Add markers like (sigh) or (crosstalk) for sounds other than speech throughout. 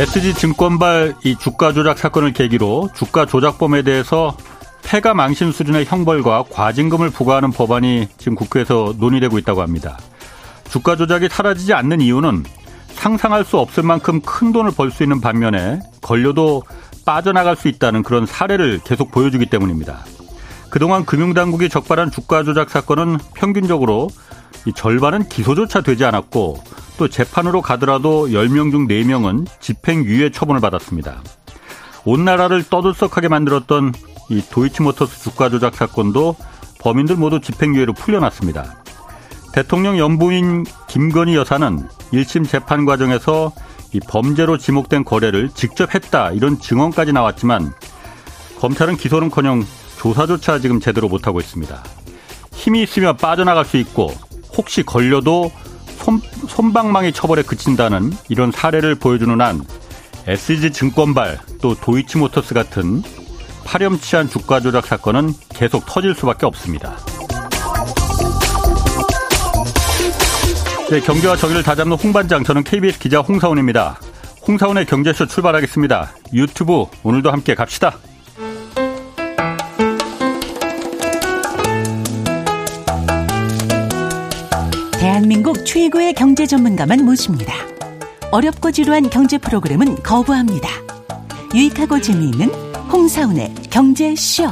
SG 증권발 이 주가 조작 사건을 계기로 주가 조작범에 대해서 폐가 망신 수준의 형벌과 과징금을 부과하는 법안이 지금 국회에서 논의되고 있다고 합니다. 주가 조작이 사라지지 않는 이유는 상상할 수 없을 만큼 큰 돈을 벌 수 있는 반면에 걸려도 빠져나갈 수 있다는 그런 사례를 계속 보여주기 때문입니다. 그동안 금융당국이 적발한 주가 조작 사건은 평균적으로 절반은 기소조차 되지 않았고 또 재판으로 가더라도 10명 중 4명은 집행유예 처분을 받았습니다. 온 나라를 떠들썩하게 만들었던 이 도이치모터스 주가 조작 사건도 범인들 모두 집행유예로 풀려났습니다. 대통령 연부인 김건희 여사는 1심 재판 과정에서 이 범죄로 지목된 거래를 직접 했다 이런 증언까지 나왔지만 검찰은 기소는커녕 조사조차 지금 제대로 못하고 있습니다. 힘이 있으면 빠져나갈 수 있고 혹시 걸려도 손, 손방망이 처벌에 그친다는 이런 사례를 보여주는 한 SG 증권발 또 도이치모터스 같은 파렴치한 주가 조작 사건은 계속 터질 수밖에 없습니다. 네, 경제와 정의를 다잡는 홍반장 저는 KBS 기자 홍사원입니다. 홍사원의 경제쇼 출발하겠습니다. 유튜브 오늘도 함께 갑시다. 대한민국 최고의 경제 전문가만 모십니다. 어렵고 지루한 경제 프로그램은 거부합니다. 유익하고 재미있는 홍사운의 경제쇼.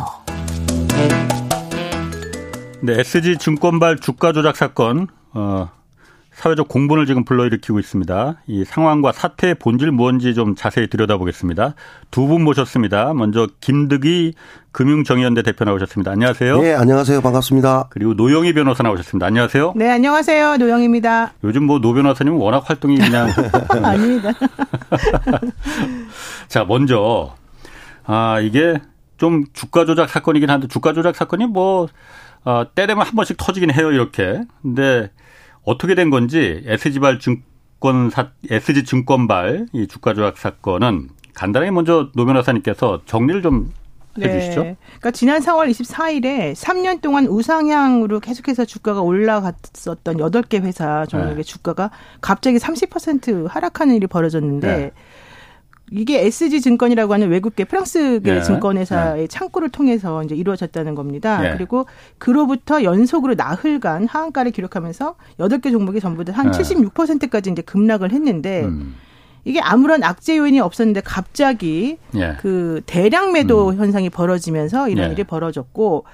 네, SG 증권발 주가 조작 사건 어, 사회적 공분을 지금 불러일으키고 있습니다. 이 상황과 사태의 본질 무언지 좀 자세히 들여다보겠습니다. 두 분 모셨습니다. 먼저 김득희 금융정의연대 대표 나오셨습니다. 안녕하세요. 네, 안녕하세요. 반갑습니다. 그리고 노영희 변호사 나오셨습니다. 안녕하세요. 네, 안녕하세요. 노영희입니다. 요즘 뭐 노 변호사님 워낙 활동이 그냥 (laughs) (laughs) 아닙니다. (laughs) 자, 먼저 아 이게 좀 주가 조작 사건이긴 한데 주가 조작 사건이 뭐 어, 때 되면 한 번씩 터지긴 해요 이렇게. 근데 어떻게 된 건지 SG발 증권 사 SG 증권발 이 주가 조작 사건은 간단하게 먼저 노 변호사님께서 정리를 좀 해주시죠. 네. 그러니까 지난 4월 24일에 3년 동안 우상향으로 계속해서 주가가 올라갔었던 8개 회사 종목의 네. 주가가 갑자기 30% 하락하는 일이 벌어졌는데 네. 이게 SG 증권이라고 하는 외국계 프랑스계 네. 증권회사의 네. 창구를 통해서 이제 이루어졌다는 겁니다. 네. 그리고 그로부터 연속으로 나흘간 하한가를 기록하면서 8개 종목이 전부 다 한 76%까지 이제 급락을 했는데 음. 이게 아무런 악재 요인이 없었는데 갑자기 예. 그 대량 매도 음. 현상이 벌어지면서 이런 예. 일이 벌어졌고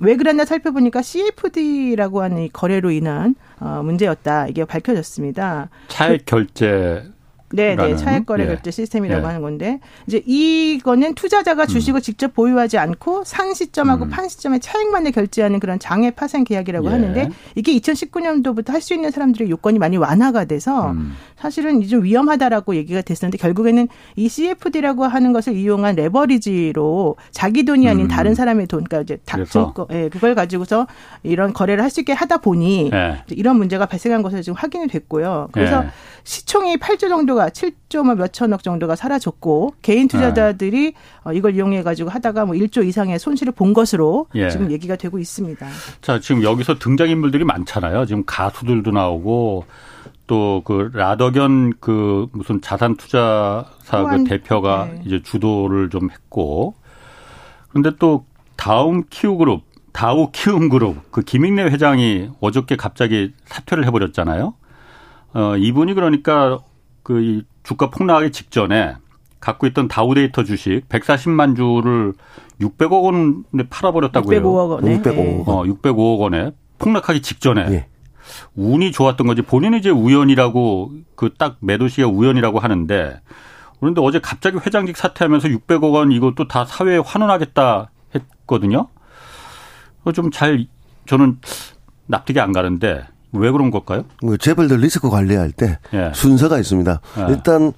왜 그랬나 살펴보니까 CFD라고 하는 이 거래로 인한 어 문제였다 이게 밝혀졌습니다. 차액 결제 네, 네. 차액 거래 결제 예. 시스템이라고 예. 하는 건데 이제 이거는 투자자가 주식을 음. 직접 보유하지 않고 산 시점하고 음. 판 시점에 차액만을 결제하는 그런 장외 파생 계약이라고 예. 하는데 이게 2019년도부터 할 수 있는 사람들의 요건이 많이 완화가 돼서 음. 사실은 좀 위험하다라고 얘기가 됐었는데 결국에는 이 CFD라고 하는 것을 이용한 레버리지로 자기 돈이 아닌 음. 다른 사람의 돈, 그러니까 이제 닥쳐, 예, 그걸 가지고서 이런 거래를 할 수 있게 하다 보니 예. 이런 문제가 발생한 것을 지금 확인이 됐고요. 그래서 예. 시총이 8조 정도가 투자가 7조 몇 천억 정도가 사라졌고 개인 투자자들이 네. 이걸 이용해 가지고 하다가 뭐 1조 이상의 손실을 본 것으로 예. 지금 얘기가 되고 있습니다. 자, 지금 여기서 등장 인물들이 많잖아요. 지금 가수들도 나오고 또 그 라더견 그 무슨 자산 투자사 그 대표가 네. 이제 주도를 좀 했고 그런데 또 다음 키우 그룹 다우 키움 그룹 그 김익래 회장이 어저께 갑자기 사퇴를 해버렸잖아요. 어, 이분이 그러니까 그 이 주가 폭락하기 직전에 갖고 있던 다우데이터 주식 140만 주를 600억 원에 팔아버렸다고 해요. 605억 원에. 605억 원. 어, 605억 원에 폭락하기 직전에. 예. 운이 좋았던 거지. 본인은 이제 우연이라고 그 딱 매도 시기가 우연이라고 하는데 그런데 어제 갑자기 회장직 사퇴하면서 600억 원 이것도 다 사회에 환원하겠다 했거든요. 좀 잘 저는 납득이 안 가는데 왜 그런 걸까요? 뭐 재벌들 리스크 관리할 때 예. 순서가 있습니다. 예. 일단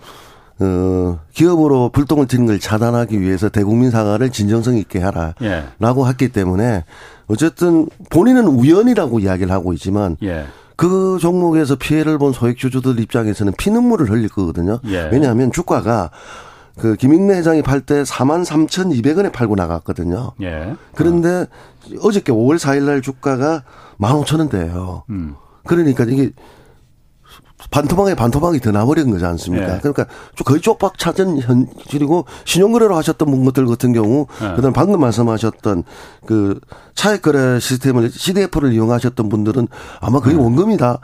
어, 기업으로 불똥을 튀는 걸 차단하기 위해서 대국민 사과를 진정성 있게 하라라고 예. 했기 때문에 어쨌든 본인은 우연이라고 이야기를 하고 있지만 예. 그 종목에서 피해를 본 소액주주들 입장에서는 피눈물을 흘릴 거거든요. 예. 왜냐하면 주가가 그 김익래 회장이 팔 때 4만 3,200원에 팔고 나갔거든요. 예. 그런데 어. 어저께 5월 4일 날 주가가 15,000원대예요. 음. 그러니까 이게 반토막에 반토막이 더 나버린 거지 않습니까? 예. 그러니까 거의 쪽박 찾은 현실이고 신용거래로 하셨던 분들 같은 경우 예. 그다음 방금 말씀하셨던 그 차액거래 시스템을 CDF를 이용하셨던 분들은 아마 거의 예. 원금이다.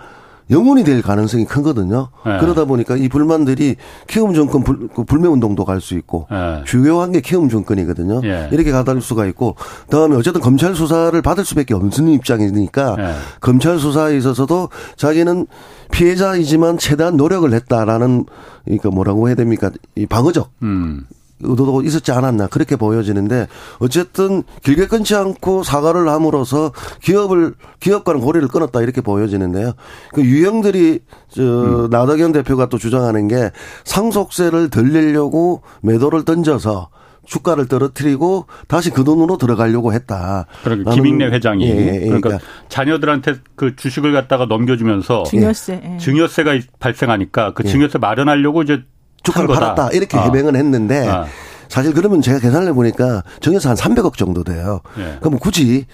영원히 될 가능성이 크거든요. 네. 그러다 보니까 이 불만들이 키움 정권 불, 그 불매 운동도 갈 수 있고 네. 주요한 게 키움 정권이거든요. 네. 이렇게 가다를 수가 있고 그다음에 어쨌든 검찰 수사를 받을 수밖에 없는 입장이니까 검찰 수사에 있어서도 자기는 피해자이지만 최대한 노력을 했다라는 그러니까 뭐라고 해야 됩니까? 이 방어적 음. 의도도 있었지 않았나 그렇게 보여지는데 어쨌든 길게 끊지 않고 사과를 함으로써 기업을 기업과는 고리를 끊었다 이렇게 보여지는데요. 그 유형들이 저 음. 나덕현 대표가 또 주장하는 게 상속세를 덜 내려고 매도를 던져서 주가를 떨어뜨리고 다시 그 돈으로 들어가려고 했다. 그러니까 김익래 회장이 예, 예, 예, 그러니까, 그러니까, 자녀들한테 그 주식을 갖다가 넘겨주면서 증여세 예. 증여세가 발생하니까 그 예. 증여세 마련하려고 이제 주가를 팔았다 이렇게 어. 해명을 했는데 어. 사실 그러면 제가 계산을 해보니까 정해서 한 300억 정도 돼요. 예. 그럼 굳이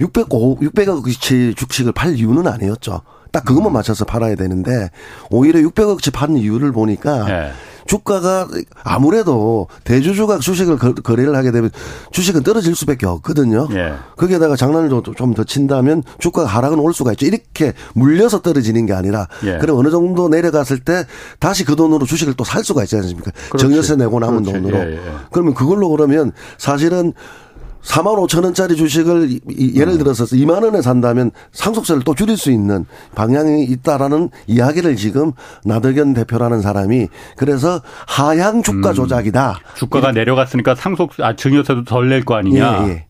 600, 600억치 주식을 팔 이유는 아니었죠. 딱 그것만 맞춰서 팔아야 되는데 오히려 600억치 파는 이유를 보니까 예. 주가가 아무래도 대주주가 주식을 거래를 하게 되면 주식은 떨어질 수밖에 없거든요. 예. 거기에다가 장난을 좀 더 친다면 주가가 하락은 올 수가 있죠. 이렇게 물려서 떨어지는 게 아니라 예. 그럼 어느 정도 내려갔을 때 다시 그 돈으로 주식을 또 살 수가 있지 않습니까? 그렇지. 정여세 내고 남은 그렇지. 돈으로. 예, 예. 그러면 그걸로 그러면 사실은 4만 5천 원짜리 주식을 예를 음. 들어서 2만 원에 산다면 상속세를 또 줄일 수 있는 방향이 있다라는 이야기를 지금 나덕현 대표라는 사람이 그래서 하향 주가 음. 조작이다. 주가가 내려갔으니까 상속 아 증여세도 덜 낼 거 아니냐. 예, 예.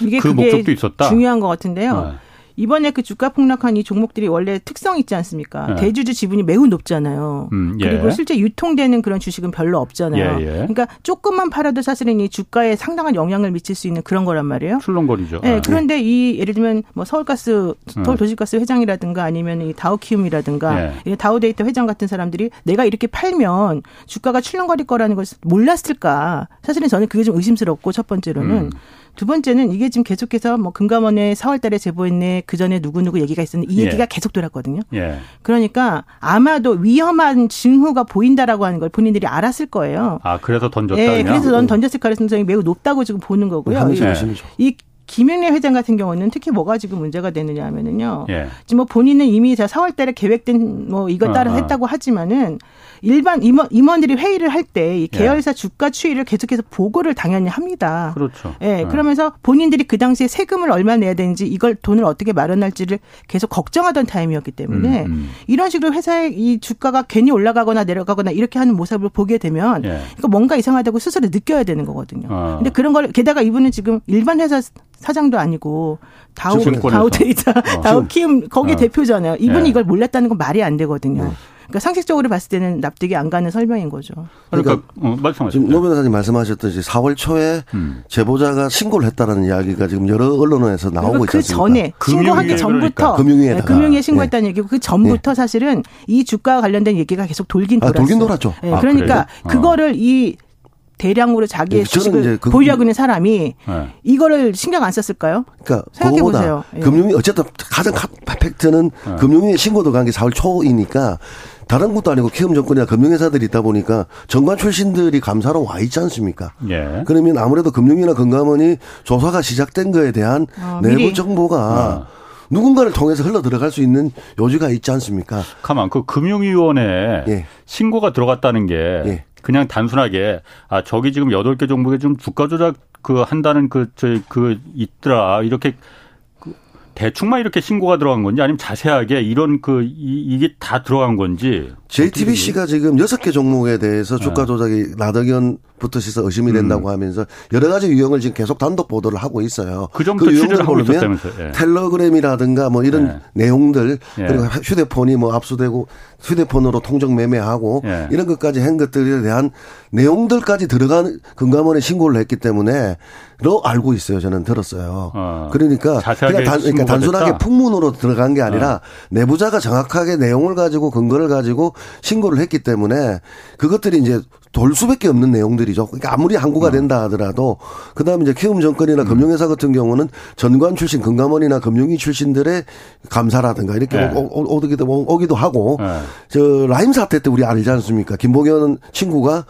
이게 그 목적도 있었다. 중요한 것 같은데요. 네. 이번에 그 주가 폭락한 이 종목들이 원래 특성 있지 않습니까? 네. 대주주 지분이 매우 높잖아요. 음, 예. 그리고 실제 유통되는 그런 주식은 별로 없잖아요. 예, 예. 그러니까 조금만 팔아도 사실은 이 주가에 상당한 영향을 미칠 수 있는 그런 거란 말이에요. 출렁거리죠. 네, 그런데 이 예를 들면 뭐 서울가스 음. 서울도시가스 회장이라든가 아니면 이 다우키움이라든가 예. 다우데이터 회장 같은 사람들이 내가 이렇게 팔면 주가가 출렁거릴 거라는 걸 몰랐을까? 사실은 저는 그게 좀 의심스럽고 첫 번째로는 음. 두 번째는 이게 지금 계속해서 뭐 금감원에 4월 달에 제보했네. 그 전에 누구 누구 얘기가 있었는데 이 예. 얘기가 예. 계속 돌았거든요. 예. 그러니까 아마도 위험한 징후가 보인다라고 하는 걸 본인들이 알았을 거예요. 아, 그래서 던졌다. 예, 그래서 넌 던졌을 가능성이 매우 높다고 지금 보는 거고요. 예. 이 김영래 회장 같은 경우는 특히 뭐가 지금 문제가 되느냐 하면은요. 예. 지금 뭐 본인은 이미 4월 달에 계획된 뭐 이것 따라 어, 어. 했다고 하지만은 일반 임원, 임원들이 회의를 할때이 계열사 예. 주가 추이를 계속해서 보고를 당연히 합니다. 그렇죠. 예, 어. 그러면서 본인들이 그 당시에 세금을 얼마 내야 되는지 이걸 돈을 어떻게 마련할지를 계속 걱정하던 타임이었기 때문에 음, 음. 이런 식으로 회사의 이 주가가 괜히 올라가거나 내려가거나 이렇게 하는 모습을 보게 되면 예. 그러니까 뭔가 이상하다고 스스로 느껴야 되는 거거든요. 어. 근데 그런 걸 게다가 이분은 지금 일반 회사 사장도 아니고 다우 다우 데이터 어. 다우 키움 거기 어. 대표잖아요. 이분이 예. 이걸 몰랐다는 건 말이 안 되거든요. 네. 그러니까 상식적으로 봤을 때는 납득이 안 가는 설명인 거죠. 그러니까, 그러니까 어. 지금 노 변호사님 말씀하셨듯이 4월 초에 음. 제보자가 신고를 했다라는 이야기가 지금 여러 언론에서 나오고 그러니까 그 있습니다. 전에 신고하기 전부터 그러니까. 금융위에 네, 금융위에 신고했다는 네. 얘기고 그 전부터 네. 사실은 이 주가와 관련된 얘기가 계속 돌긴 돌았어요. 아, 돌긴 돌았죠. 네, 아, 그러니까 아, 그거를 이 대량으로 자기의 네, 주식을 그, 보유하고 있는 사람이 네. 이거를 신경 안 썼을까요? 그러니까 생각해 보세요. 예. 금융위 어쨌든 가장 팩트는 네. 금융위 신고도 간 게 4월 초이니까 다른 것도 아니고 키움 정권이나 금융회사들이 있다 보니까 정관 출신들이 감사로 와 있지 않습니까? 예. 그러면 아무래도 금융이나 금감원이 조사가 시작된 거에 대한 어, 내부 정보가 어. 누군가를 통해서 흘러 들어갈 수 있는 요지가 있지 않습니까? 가만 그 금융위원회에 예. 신고가 들어갔다는 게 예. 그냥 단순하게 아 저기 지금 여덟 개 종목에 좀 주가 조작 그 한다는 그 저그 그 있더라 이렇게 대충만 이렇게 신고가 들어간 건지 아니면 자세하게 이런 그 이, 이게 다 들어간 건지 JTBC가 지금 여섯 개 종목에 대해서 주가 네. 조작이 나덕연부터 시서 의심이 된다고 음. 하면서 여러 가지 유형을 지금 계속 단독 보도를 하고 있어요. 그 정도 그 유형을 보면 예. 텔레그램이라든가 뭐 이런 예. 내용들 예. 그리고 휴대폰이 뭐 압수되고 휴대폰으로 통정 매매하고 예. 이런 것까지 한 것들에 대한 내용들까지 들어간 금감원에 신고를 했기 때문에 로 알고 있어요. 저는 들었어요. 어. 그러니까 그냥 단, 그러니까 단순하게 됐다? 풍문으로 들어간 게 아니라 어. 내부자가 정확하게 내용을 가지고 근거를 가지고 신고를 했기 때문에 그것들이 이제 돌 수밖에 없는 내용들이죠. 그러니까 아무리 항고가 음. 된다 하더라도 그다음에 이제 키움 정권이나 음. 금융회사 같은 경우는 전관 출신 금감원이나 금융위 출신들의 감사라든가 이렇게 네. 오, 오기도 오기도 하고 네. 저 라임 사태 때 우리 알지 않습니까? 김봉현 친구가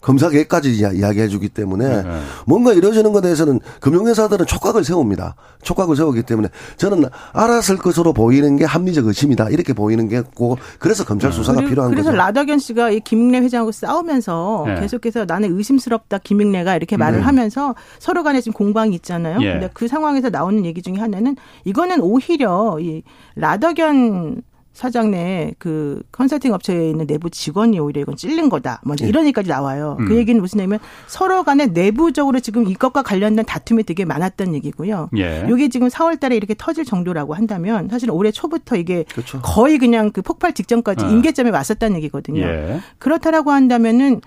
검사 계획까지 이야기해 주기 때문에 네, 네. 뭔가 이루어지는 것에 대해서는 금융회사들은 촉각을 세웁니다. 촉각을 세우기 때문에 저는 알았을 것으로 보이는 게 합리적 의심이다. 이렇게 보이는 게고 그래서 검찰 수사가 필요한 그래서 거죠. 그래서 라더견 씨가 이 김익래 회장하고 싸우면서 네. 계속해서 나는 의심스럽다 김익래가 이렇게 말을 네. 하면서 서로 간에 지금 공방이 있잖아요. 예. 근데 그 상황에서 나오는 얘기 중에 하나는 이거는 오히려 이 라더견 사장 내 그 컨설팅 업체에 있는 내부 직원이 오히려 이건 찔린 거다. 뭐 이런 얘기까지 나와요. 그 음. 그 얘기는 무슨 얘기냐면 서로 간에 내부적으로 지금 이것과 관련된 다툼이 되게 많았던 얘기고요. 예. 이게 지금 4월 달에 이렇게 터질 정도라고 한다면 사실 올해 초부터 이게 그렇죠. 거의 그냥 그 폭발 직전까지 어. 임계점에 왔었다는 얘기거든요. 예. 그렇다라고 한다면은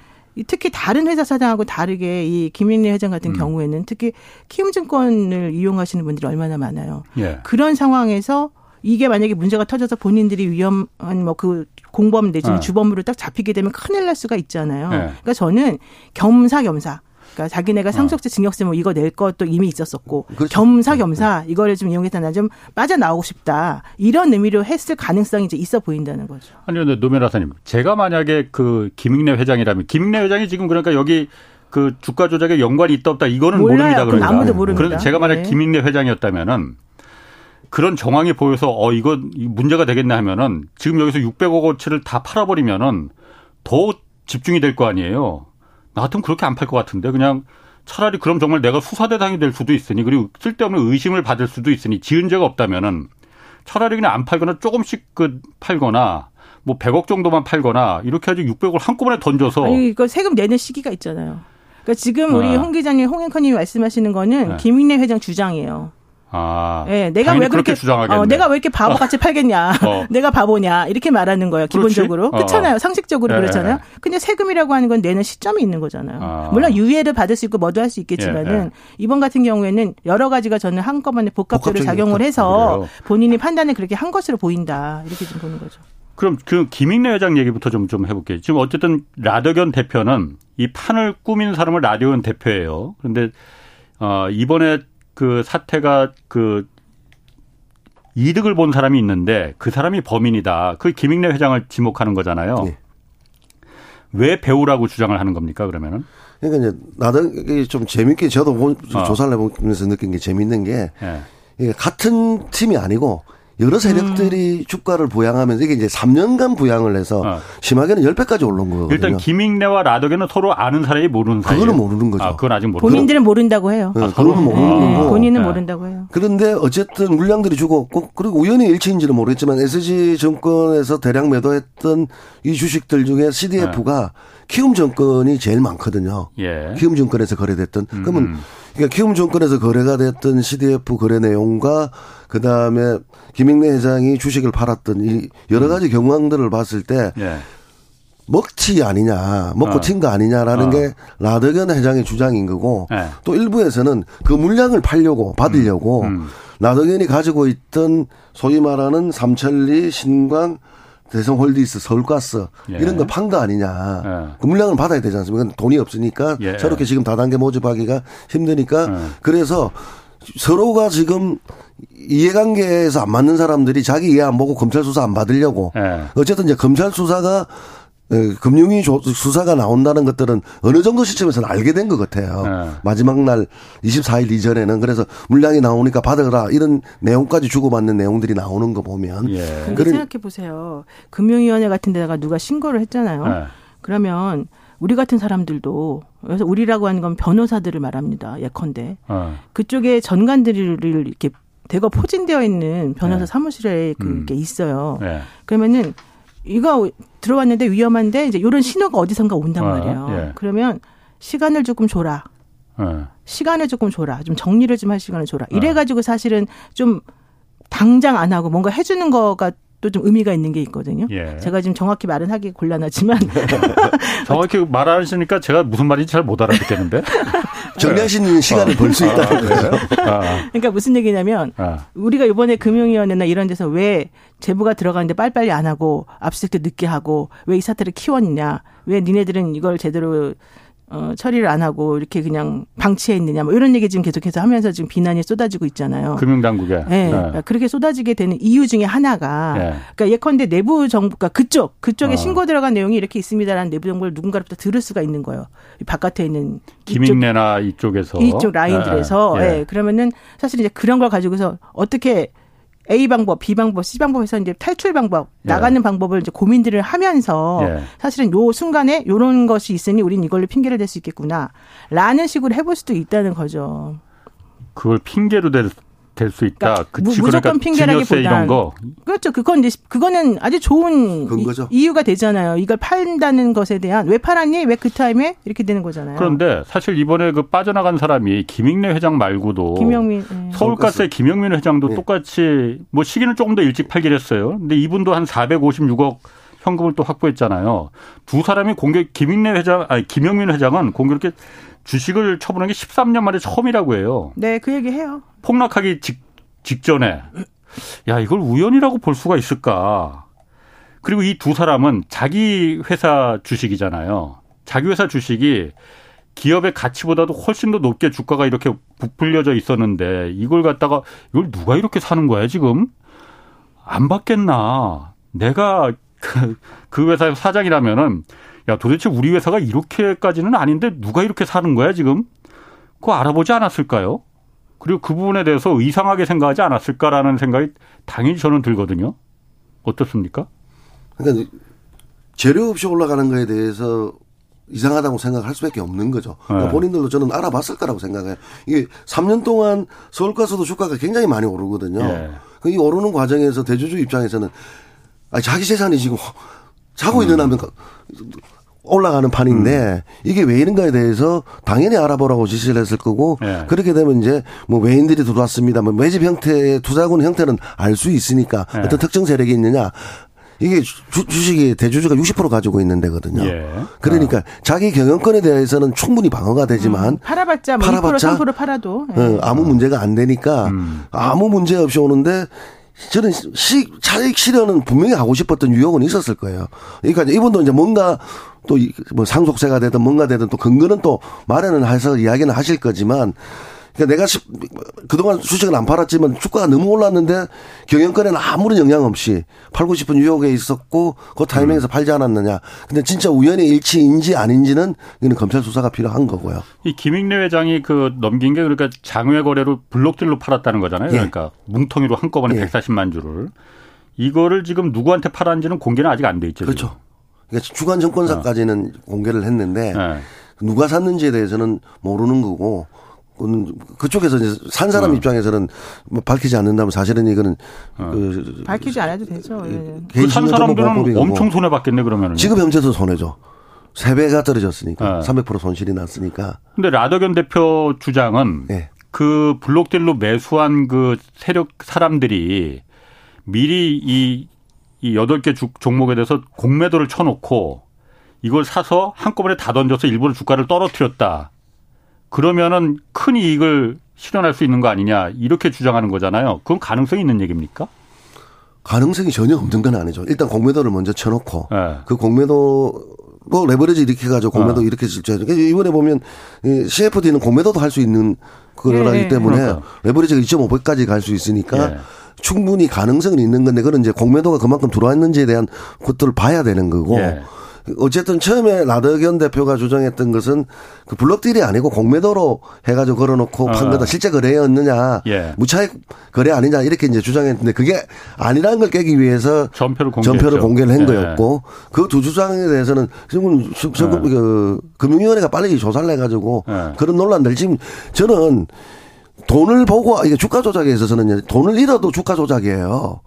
특히 다른 회사 사장하고 다르게 이 김인래 회장 같은 음. 경우에는 특히 키움증권을 이용하시는 분들이 얼마나 많아요. 예. 그런 상황에서 이게 만약에 문제가 터져서 본인들이 위험한 뭐 그 공범 내지는 네. 주범으로 딱 잡히게 되면 큰일 날 수가 있잖아요. 네. 그러니까 저는 겸사겸사 그러니까 자기네가 어. 상속세 증여세 뭐 이거 낼 것도 이미 있었었고 그렇죠. 겸사겸사 네. 이거를 좀 이용해서 나 좀 빠져나오고 싶다 이런 의미로 했을 가능성이 이제 있어 보인다는 거죠. 아니 근데 노면화사님 제가 만약에 그 김익래 회장이라면 김익래 회장이 지금 그러니까 여기 그 주가 조작에 연관이 있다 없다 이거는 몰라요. 모릅니다 그러니까. 아무도 모릅니다. 그런데 제가 만약 네. 김익래 회장이었다면은 그런 정황이 보여서 어 이거 문제가 되겠나 하면은 지금 여기서 600억 원치를 다 팔아버리면은 더 집중이 될 거 아니에요. 나 같으면 그렇게 안 팔 것 같은데 그냥 차라리 그럼 정말 내가 수사 대상이 될 수도 있으니 그리고 쓸데없는 의심을 받을 수도 있으니 지은 죄가 없다면은 차라리 그냥 안 팔거나 조금씩 그 팔거나 뭐 100억 정도만 팔거나 이렇게 하지 600억을 한꺼번에 던져서 아니 이거 세금 내는 시기가 있잖아요. 그러니까 지금 우리 아. 홍 기자님, 홍 앵커님이 말씀하시는 거는 네. 김인래 회장 주장이에요. 아, 네, 내가 왜 그렇게 주장하겠네. 어, 내가 왜 이렇게 바보같이 팔겠냐? (laughs) 어. 내가 바보냐? 이렇게 말하는 거예요. 기본적으로 어. 그렇잖아요. 상식적으로 네. 그렇잖아요. 근데 세금이라고 하는 건 내는 시점이 있는 거잖아요. 아. 물론 유예를 받을 수 있고 뭐도 할 수 있겠지만은 예, 예. 이번 같은 경우에는 여러 가지가 저는 한꺼번에 복합적으로 작용을 해서 그래요. 본인이 판단을 그렇게 한 것으로 보인다 이렇게 좀 보는 거죠. 그럼 그 김익래 회장 얘기부터 좀, 좀 해볼게요. 지금 어쨌든 라더견 대표는 이 판을 꾸민 사람을 라디오견 대표예요. 그런데 어, 이번에 그 사태가 그 이득을 본 사람이 있는데 그 사람이 범인이다. 그 김익래 회장을 지목하는 거잖아요. 네. 왜 배우라고 주장을 하는 겁니까 그러면은? 그러니까 이제 나도 좀 재밌게 저도 어. 조사를 해보면서 느낀 게 재밌는 게 네. 같은 팀이 아니고 여러 세력들이 음. 주가를 부양하면서 이게 이제 3년간 부양을 해서 어. 심하게는 10배까지 올른 거거든요. 일단 김익래와 라덕에는 서로 아는 사람이 모르는 사이. 그거는 모르는 거죠. 아, 그건 아직 모르는 본인들은 모른다고 해요. 네, 아, 그거는 모르는 아. 거고. 본인은 네. 모른다고 해요. 그런데 어쨌든 물량들이 죽었고 그리고 우연히 일치인지는 모르겠지만 SG 정권에서 대량 매도했던 이 주식들 중에 CDF가 네. 키움 정권이 제일 많거든요. 예. 키움 정권에서 거래됐던. 음. 그러면 그러니까 키움 정권에서 거래가 됐던 CDF 거래 내용과 그 다음에 김익래 회장이 주식을 팔았던 이 여러 가지 음. 경황들을 봤을 때 예. 먹튀 아니냐, 먹고 어. 튄거 아니냐라는 어. 게 라더견 회장의 주장인 거고 예. 또 일부에서는 그 물량을 팔려고 받으려고 음. 음. 라더견이 가지고 있던 소위 말하는 삼천리, 신광, 대성홀디스, 서울가스 예. 이런 거 판 거 아니냐. 예. 그 물량을 받아야 되지 않습니까? 돈이 없으니까 예. 저렇게 지금 다단계 모집하기가 힘드니까 예. 그래서 서로가 지금 이해관계에서 안 맞는 사람들이 자기 이해 안 보고 검찰 수사 안 받으려고 네. 어쨌든 이제 검찰 수사가 금융위 수사가 나온다는 것들은 어느 정도 시점에서는 알게 된 것 같아요. 네. 마지막 날 24일 이전에는 그래서 물량이 나오니까 받으라 이런 내용까지 주고받는 내용들이 나오는 거 보면. 예. 근데 생각해 보세요. 금융위원회 같은 데다가 누가 신고를 했잖아요. 네. 그러면 우리 같은 사람들도 그래서 우리라고 하는 건 변호사들을 말합니다. 예컨대 어. 그쪽에 전관들을 이렇게 대거 포진되어 있는 변호사 네. 사무실에 그게 음. 있어요. 네. 그러면은 이거 들어왔는데 위험한데 이제 이런 신호가 어디선가 온단 어, 말이에요. 예. 그러면 시간을 조금 줘라. 어. 시간을 조금 줘라. 좀 정리를 좀 할 시간을 줘라. 어. 이래가지고 사실은 좀 당장 안 하고 뭔가 해주는 거가 또좀 의미가 있는 게 있거든요. 예. 제가 지금 정확히 말은 하기 곤란하지만 (laughs) 정확히 말하시니까 제가 무슨 말인지 잘 못 알아듣겠는데. (laughs) 정리하시는 시간을 벌 수 있다는 아, 거예요. 그러니까 무슨 얘기냐면 우리가 이번에 금융위원회나 이런 데서 왜 제보가 들어가는데 빨리빨리 안 하고 압수수색도 늦게 하고 왜 이 사태를 키웠느냐 왜 니네들은 이걸 제대로 어, 처리를 안 하고 이렇게 그냥 방치해 있느냐 뭐 이런 얘기 지금 계속해서 하면서 지금 비난이 쏟아지고 있잖아요. 금융당국에. 네. 네. 그렇게 쏟아지게 되는 이유 중에 하나가 네. 그러니까 예컨대 내부 정보가 그쪽 그쪽에 어. 신고 들어간 내용이 이렇게 있습니다라는 내부 정보를 누군가로부터 들을 수가 있는 거예요. 바깥에 있는 김익래나 이쪽, 에서 이쪽 라인들에서 네. 네. 그러면은 사실 이제 그런 걸 가지고서 어떻게 A 방법, B 방법, C 방법에서 이제 탈출 방법, 예. 나가는 예. 방법을 이제 고민들을 하면서 예. 사실은 요 순간에 요런 것이 있으니 우린 이걸로 핑계를 댈 수 있겠구나. 라는 식으로 해볼 수도 있다는 거죠. 그걸 핑계로 댈 될 수 있다. 그러니까 그 무조건 그러니까 핑계라기보다 이런 거. 그렇죠. 그건 이제 그거는 아주 좋은 근거죠. 이유가 되잖아요. 이걸 판다는 것에 대한 왜 팔았니? 왜 그 타임에 이렇게 되는 거잖아요. 그런데 사실 이번에 그 빠져나간 사람이 김익래 회장 말고도 김영민 네. 서울가스의 김영민 회장도 네. 똑같이 뭐 시기는 조금 더 일찍 팔긴 했어요. 근데 이분도 한 456억 현금을 또 확보했잖아요. 두 사람이 공개 김익래 회장 아니 김영민 회장은 공교롭게 주식을 처분한 게 13년 만에 처음이라고 해요. 네, 그 얘기 해요. 폭락하기 직, 직전에 야 이걸 우연이라고 볼 수가 있을까? 그리고 이 두 사람은 자기 회사 주식이잖아요. 자기 회사 주식이 기업의 가치보다도 훨씬 더 높게 주가가 이렇게 부풀려져 있었는데 이걸 갖다가 이걸 누가 이렇게 사는 거야 지금? 안 받겠나? 내가 그, 그 회사의 사장이라면은 야 도대체 우리 회사가 이렇게까지는 아닌데 누가 이렇게 사는 거야 지금? 그거 알아보지 않았을까요? 그리고 그 부분에 대해서 이상하게 생각하지 않았을까라는 생각이 당연히 저는 들거든요. 어떻습니까? 그러니까 재료 없이 올라가는 거에 대해서 이상하다고 생각할 수밖에 없는 거죠. 그러니까 네. 본인들도 저는 알아봤을 거라고 생각해요. 이게 3년 동안 서울가서도 주가가 굉장히 많이 오르거든요. 네. 이 오르는 과정에서 대주주 입장에서는 아 자기 재산이 지금 자고 음. 일어나면 올라가는 판인데 음. 이게 왜 이런가에 대해서 당연히 알아보라고 지시를 했을 거고 네. 그렇게 되면 이제 뭐 외인들이 들어왔습니다. 뭐 매집 형태의 투자군 형태는 알 수 있으니까 네. 어떤 특정 세력이 있느냐 이게 주, 식이 대주주가 60% 가지고 있는 데거든요. 예. 그러니까 아. 자기 경영권에 대해서는 충분히 방어가 되지만 음. 팔아봤자 뭐 팔아봤자 2% 3% 팔아도 예. 어, 아무 문제가 안 되니까 음. 아무 문제 없이 오는데 저는 시, 차익 실현은 분명히 하고 싶었던 유혹은 있었을 거예요. 그러니까 이분도 이제 뭔가 또 뭐 상속세가 되든 뭔가 되든 또 근거는 또 마련을 해서 이야기는 하실 거지만 그러니까 내가 그동안 주식을 안 팔았지만 주가가 너무 올랐는데 경영권에는 아무런 영향 없이 팔고 싶은 유혹에 있었고 그 타이밍에서 음. 팔지 않았느냐. 근데 진짜 우연의 일치인지 아닌지는 이는 검찰 수사가 필요한 거고요. 이 김익래 회장이 그 넘긴 게 그러니까 장외 거래로 블록들로 팔았다는 거잖아요. 예. 그러니까 뭉텅이로 한꺼번에 예. 140만 주를. 이거를 지금 누구한테 팔았는지는 공개는 아직 안 돼 있죠. 그렇죠. 그러니까 주간 정권사까지는 어. 공개를 했는데 네. 누가 샀는지에 대해서는 모르는 거고 그쪽에서 이제 산 사람 어. 입장에서는 뭐 밝히지 않는다면 사실은 이거는 어. 그 밝히지 않아도 되죠. 예. 그산 사람들은 엄청 손해 받겠네 그러면. 지금 현재도 손해죠. 세 배가 떨어졌으니까 네. 300% 손실이 났으니까. 근데 라더견 대표 주장은 네. 그 블록딜로 매수한 그 세력 사람들이 미리 이, 이 8개 주, 종목에 대해서 공매도를 쳐놓고 이걸 사서 한꺼번에 다 던져서 일부러 주가를 떨어뜨렸다. 그러면은 큰 이익을 실현할 수 있는 거 아니냐 이렇게 주장하는 거잖아요. 그건 가능성이 있는 얘기입니까? 가능성이 전혀 없는 건 아니죠. 일단 공매도를 먼저 쳐놓고 네. 그 공매도 뭐 레버리지 이렇게 해가지고 공매도 어. 이렇게 질주하죠. 그러니까 이번에 보면 CFD는 공매도도 할 수 있는 그러기 네. 때문에 그러니까. 레버리지가 2.5배까지 갈 수 있으니까 네. 충분히 가능성은 있는 건데 그런 이제 공매도가 그만큼 들어왔는지에 대한 것들을 봐야 되는 거고. 예. 어쨌든 처음에 라더견 대표가 주장했던 것은 그 블록딜이 아니고 공매도로 해가지고 걸어놓고 어. 판 거다. 실제 거래였느냐. 예. 무차익 거래 아니냐. 이렇게 이제 주장했는데 그게 아니라는 걸 깨기 위해서 전표를, 전표를 공개를 한 예. 거였고 그 두 주장에 대해서는 지금 예. 그 금융위원회가 빨리 조사를 해가지고 예. 그런 논란들 지금 저는 돈을 보고 이게 주가 조작에 있어서는 돈을 잃어도 주가 조작이에요.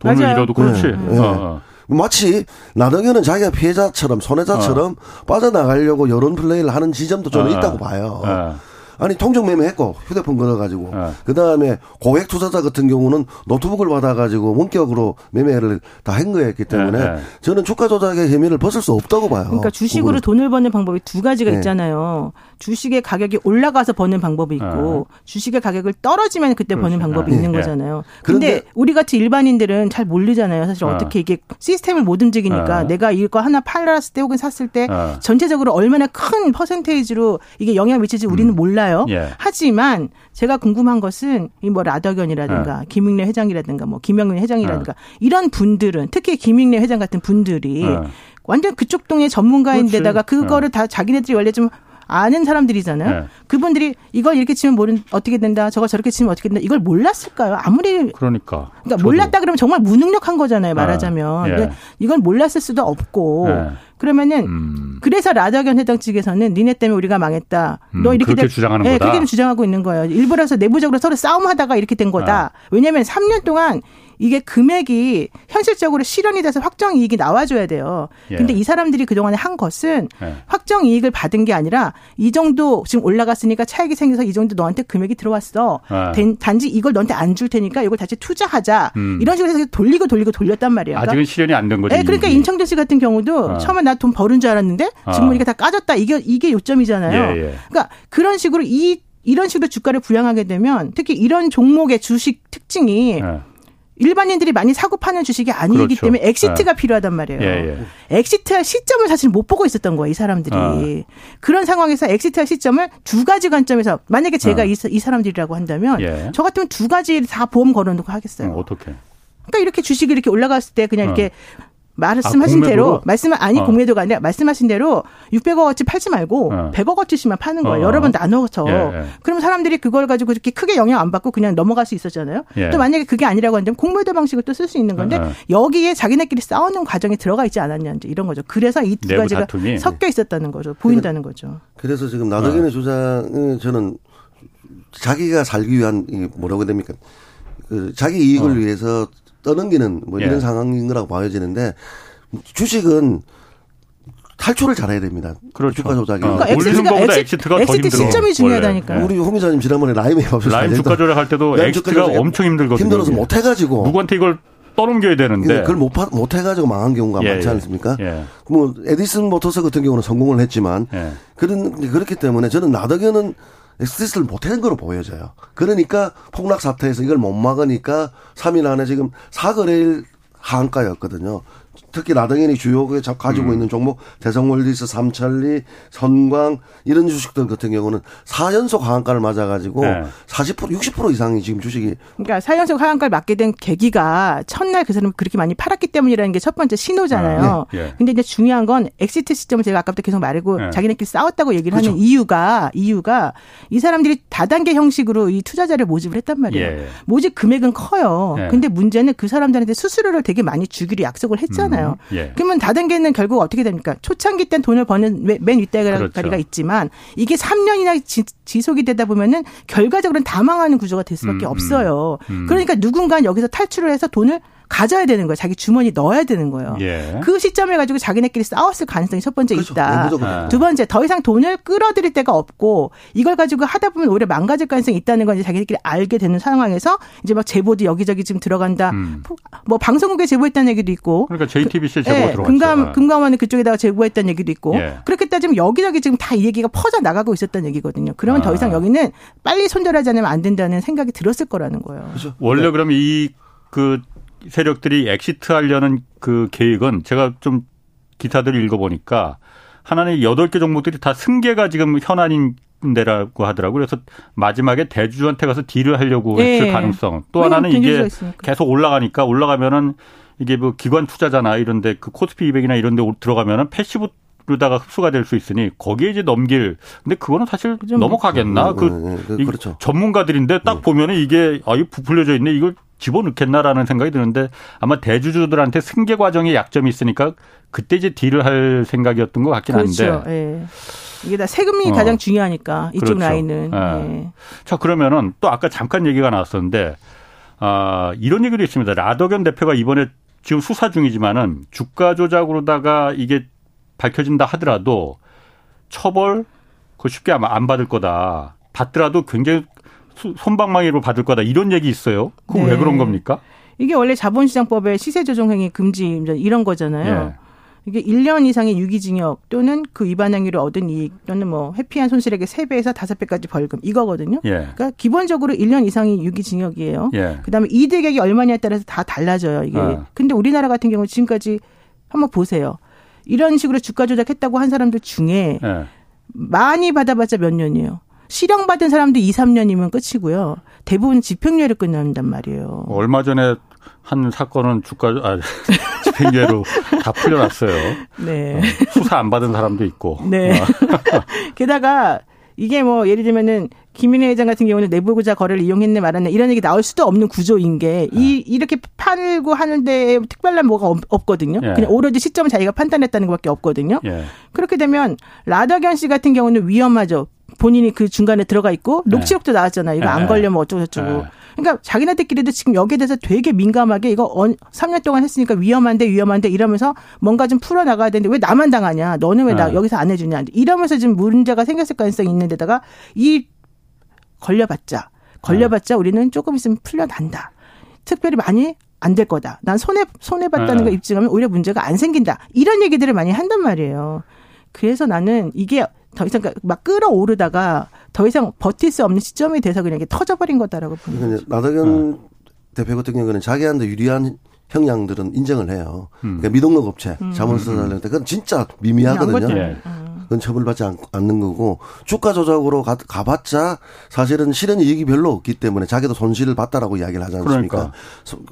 돈을 맞아요. 잃어도 그렇지. 네. 어. 어. 마치 나경원은 자기가 피해자처럼 손해자처럼 어. 빠져나가려고 여론 플레이를 하는 지점도 저는 어. 있다고 봐요. 어. 아니 통정 매매했고 휴대폰 걸어가지고 네. 그 다음에 고액 투자자 같은 경우는 노트북을 받아가지고 원격으로 매매를 다 한 거였기 때문에 네. 네. 저는 주가 조작의 혐의를 벗을 수 없다고 봐요. 그러니까 주식으로 그거는. 돈을 버는 방법이 두 가지가 네. 있잖아요. 주식의 가격이 올라가서 버는 방법이 있고 네. 주식의 가격을 떨어지면 그때 그렇죠. 버는 방법이 있는 네. 거잖아요. 그런데 우리 같이 일반인들은 잘 모르잖아요. 사실 어떻게 이게 시스템을 못 움직이니까 내가 이거 하나 팔았을 때 혹은 샀을 때 전체적으로 얼마나 큰 퍼센테이지로 이게 영향을 미칠지 우리는 음. 몰라요. 예. 하지만 제가 궁금한 것은 이 뭐 라더견이라든가 예. 김익래 회장이라든가 뭐 김영민 회장이라든가 예. 이런 분들은 특히 김익래 회장 같은 분들이 예. 완전 그쪽 동의 전문가인데다가 그렇지. 그거를 다 자기네들이 원래 좀 아는 사람들이잖아요. 네. 그분들이 이걸 이렇게 치면 모른 어떻게 된다, 저거 저렇게 치면 어떻게 된다. 이걸 몰랐을까요? 아무리 그러니까 그러니까 몰랐다 그러면 정말 무능력한 거잖아요. 네. 말하자면. 네. 예. 이건 몰랐을 수도 없고. 네. 그러면은 음. 그래서 라더견 회장 측에서는 니네 때문에 우리가 망했다. 음, 너 이렇게 돼, 주장하는 네, 거다. 그렇게 주장하고 있는 거예요. 일부러서 내부적으로 서로 싸움하다가 이렇게 된 거다. 네. 왜냐하면 3년 동안 이게 금액이 현실적으로 실현이 돼서 확정 이익이 나와줘야 돼요. 예. 근데 이 사람들이 그동안에 한 것은 예. 확정 이익을 받은 게 아니라 이 정도 지금 올라갔으니까 차익이 생겨서 이 정도 너한테 금액이 들어왔어. 예. 단지 이걸 너한테 안 줄 테니까 이걸 다시 투자하자. 음. 이런 식으로 해서 돌리고 돌리고 돌렸단 말이에요. 그러니까 아직은 실현이 안 된 거죠. 네, 그러니까 임창정 씨 같은 경우도 어. 처음에 나 돈 버는 줄 알았는데 지금 어. 이게 다 까졌다. 이게 이게 요점이잖아요. 예, 예. 그러니까 그런 식으로 이 이런 식으로 주가를 부양하게 되면 특히 이런 종목의 주식 특징이 예. 일반인들이 많이 사고 파는 주식이 아니기 그렇죠. 때문에 exit가 네. 필요하단 말이에요. 예, 예. exit할 시점을 사실 못 보고 있었던 거예요, 이 사람들이. 어. 그런 상황에서 exit할 시점을 두 가지 관점에서 만약에 제가 어. 이, 이, 사람들이라고 한다면 예. 저 같으면 두 가지 다 보험 걸어놓고 하겠어요. 어, 어떻게? 그러니까 이렇게 주식이 이렇게 올라갔을 때 그냥 이렇게 어. 말씀하신 아, 대로 말씀 아니 어. 공매도가 아니라 말씀하신 대로 600억 어치 팔지 말고 어. 100억 어치씩만 파는 거예요. 어. 여러 번 나눠서. 예, 예. 그러면 사람들이 그걸 가지고 이렇게 크게 영향 안 받고 그냥 넘어갈 수 있었잖아요. 예. 또 만약에 그게 아니라고 한다면 공매도 방식을 또 쓸 수 있는 건데 어. 여기에 자기네끼리 싸우는 과정이 들어가 있지 않았냐 이제 이런 거죠. 그래서 이 두 가지가 다툼이. 섞여 있었다는 거죠. 보인다는 거죠. 그래서 지금 나덕인의 어. 주장은 저는 자기가 살기 위한 뭐라고 해야 됩니까? 그 자기 이익을 어. 위해서 떠넘기는 뭐 이런 예. 상황인 거라고 봐야되는데 주식은 탈출을 잘해야 됩니다. 그렇죠. 주가 조작이. 어. 그러니까 exit가, exit가 더 힘들어. 시점이 중요하다니까요. 우리 홍 기자님 지난번에 라임 해봤어요. 라임 주가 조작할 때도 exit가 엄청 힘들거든요. 힘들어서 못 해가지고. 누구한테 이걸 떠넘겨야 되는데 그걸 못, 못 해가지고 망한 경우가 예, 많지 예. 않습니까? 예. 뭐 에디슨 모터스 같은 경우는 성공을 했지만 예. 그런 그렇기 때문에 저는 라덕연은 exit를 못하는 거로 보여져요. 그러니까 폭락 사태에서 이걸 못 막으니까 3일 안에 지금 사거래일 하한가였거든요. 특히 라덕연이 주요하게 가지고 음. 있는 종목 대성홀딩스, 삼천리, 선광 이런 주식들 같은 경우는 4연속 하한가를 맞아 가지고 네. 40% 60% 이상이 지금 주식이 그러니까 4연속 하한가를 맞게 된 계기가 첫날 그 사람이 그렇게 많이 팔았기 때문이라는 게 첫 번째 신호잖아요. 네. 네. 근데 이제 중요한 건 exit 시점을 제가 아까부터 계속 말하고 네. 자기네끼리 싸웠다고 얘기를 그렇죠. 하는 이유가 이유가 이 사람들이 다단계 형식으로 이 투자자를 모집을 했단 말이에요. 예. 모집 금액은 커요. 예. 근데 문제는 그 사람들한테 수수료를 되게 많이 주기로 약속을 했잖아요. 있잖아요. 음, 예. 그러면 다단계는 결국 어떻게 됩니까? 초창기 땐 돈을 버는 맨 윗대가리가 그렇죠. 있지만 이게 3년이나 지, 속이 되다 보면은 결과적으로는 다 망하는 구조가 될 수밖에 음, 음. 없어요. 음. 그러니까 누군가 여기서 탈출을 해서 돈을 가져야 되는 거예요. 자기 주머니 넣어야 되는 거예요. 예. 그 시점을 가지고 자기네끼리 싸웠을 가능성이 첫 번째 그렇죠. 있다. 네. 두 번째 더 이상 돈을 끌어들일 데가 없고 이걸 가지고 하다 보면 오히려 망가질 가능성이 있다는 건 이제 자기네끼리 알게 되는 상황에서 이제 막 제보도 여기저기 지금 들어간다. 음. 뭐 방송국에 제보했다는 얘기도 있고. 그러니까 JTBC에 제보 네. 들어왔죠. 금감 금감원은 그쪽에다가 제보했다는 얘기도 있고. 예. 그렇게 따지면 여기저기 지금 다 이 얘기가 퍼져 나가고 있었다는 얘기거든요. 그러면 아. 더 이상 여기는 빨리 손절하지 않으면 안 된다는 생각이 들었을 거라는 거예요. 그렇죠. 원래 네. 그러면 이그 세력들이 exit 하려는 그 계획은 제가 좀 기사들을 읽어보니까 하나는 여덟 개 종목들이 다 승계가 지금 현안인 데라고 하더라고요. 그래서 마지막에 대주주한테 가서 deal을 하려고 네. 했을 가능성. 또 하나는 이게 계속 올라가니까 올라가면은 이게 뭐 기관 투자자나 이런데 그 코스피 200이나 이런데 들어가면은 passive루다가 흡수가 될 수 있으니 거기에 이제 넘길 근데 그거는 사실 넘어가겠나 그, 네, 네, 네, 그렇죠. 전문가들인데 딱 네. 보면은 이게 아이 부풀려져 있네 이걸 집어넣겠나라는 생각이 드는데 아마 대주주들한테 승계 과정에 약점이 있으니까 그때 이제 deal을 할 생각이었던 것 같긴 그렇죠. 한데. 예. 이게 다 세금이 어. 가장 중요하니까 이쪽 그렇죠. 라인은. 예. 예. 자 그러면은 또 아까 잠깐 얘기가 나왔었는데 아 이런 얘기도 있습니다. 라더견 대표가 이번에 지금 수사 중이지만은 주가 조작으로다가 이게 밝혀진다 하더라도 처벌 그 쉽게 아마 안 받을 거다. 받더라도 굉장히 손방망이로 받을 거다 이런 얘기 있어요. 그건 네. 왜 그런 겁니까? 이게 원래 자본시장법의 시세 조정 행위 금지 이런 거잖아요. 예. 이게 1년 이상의 유기징역 또는 그 위반 행위로 얻은 이익 또는 뭐 회피한 손실액의 3배에서 5배까지 벌금 이거거든요. 예. 그러니까 기본적으로 1년 이상이 유기징역이에요. 예. 그다음에 이득액이 얼마냐에 따라서 다 달라져요, 이게. 어. 근데 우리나라 같은 경우 지금까지 한번 보세요. 이런 식으로 주가 조작했다고 한 사람들 중에 예. 많이 받아봤자 몇 년이에요. 실형 받은 사람도 2, 3년이면 끝이고요. 대부분 집행유예를 끝난단 말이에요. 얼마 전에 한 사건은 주가 아, (laughs) 집행유예로 다 풀려났어요. 네. 어, 수사 안 받은 사람도 있고. 네. 어. (laughs) 게다가 이게 뭐 예를 들면은 김인혜 회장 같은 경우는 내부구자 거래를 이용했네 말았네 이런 얘기 나올 수도 없는 구조인 게이 네. 이렇게 팔고 하는데 특별한 뭐가 없, 거든요 예. 그냥 오로지 시점을 자기가 판단했다는 것밖에 없거든요. 예. 그렇게 되면 라더견 씨 같은 경우는 위험하죠. 본인이 그 중간에 들어가 있고 녹취록도 네. 나왔잖아요. 이거 안 네. 걸려면 어쩌고 저쩌고. 네. 그러니까 자기네들끼리도 지금 여기에 대해서 되게 민감하게 이거 3년 동안 했으니까 위험한데 위험한데 이러면서 뭔가 좀 풀어 나가야 되는데 왜 나만 당하냐? 너는 왜나 네. 여기서 안 해주냐? 이러면서 지금 문제가 생겼을 가능성이 있는데다가 이 걸려봤자 걸려봤자 네. 우리는 조금 있으면 풀려난다. 특별히 많이 안 될 거다. 난 손해 손해 봤다는 네. 걸 입증하면 오히려 문제가 안 생긴다. 이런 얘기들을 많이 한단 말이에요. 그래서 나는 이게 더 이상 그러니까 막 끌어오르다가 더 이상 버틸 수 없는 시점이 돼서 그냥 이게 터져버린 거다라고 보는 그러니까 거죠. 나덕현 어. 대표 같은 경우는 자기한테 유리한 형량들은 인정을 해요. 음. 그러니까 미등록 업체 음. 자문서 달릴 때 그건 진짜 미미하거든요. 예. 그건 처벌받지 않 는 거고 주가 조작으로 가, 가봤자 사실은 실현 이익이 별로 없기 때문에 자기도 손실을 봤다라고 이야기를 하지 않습니까? 그러니까.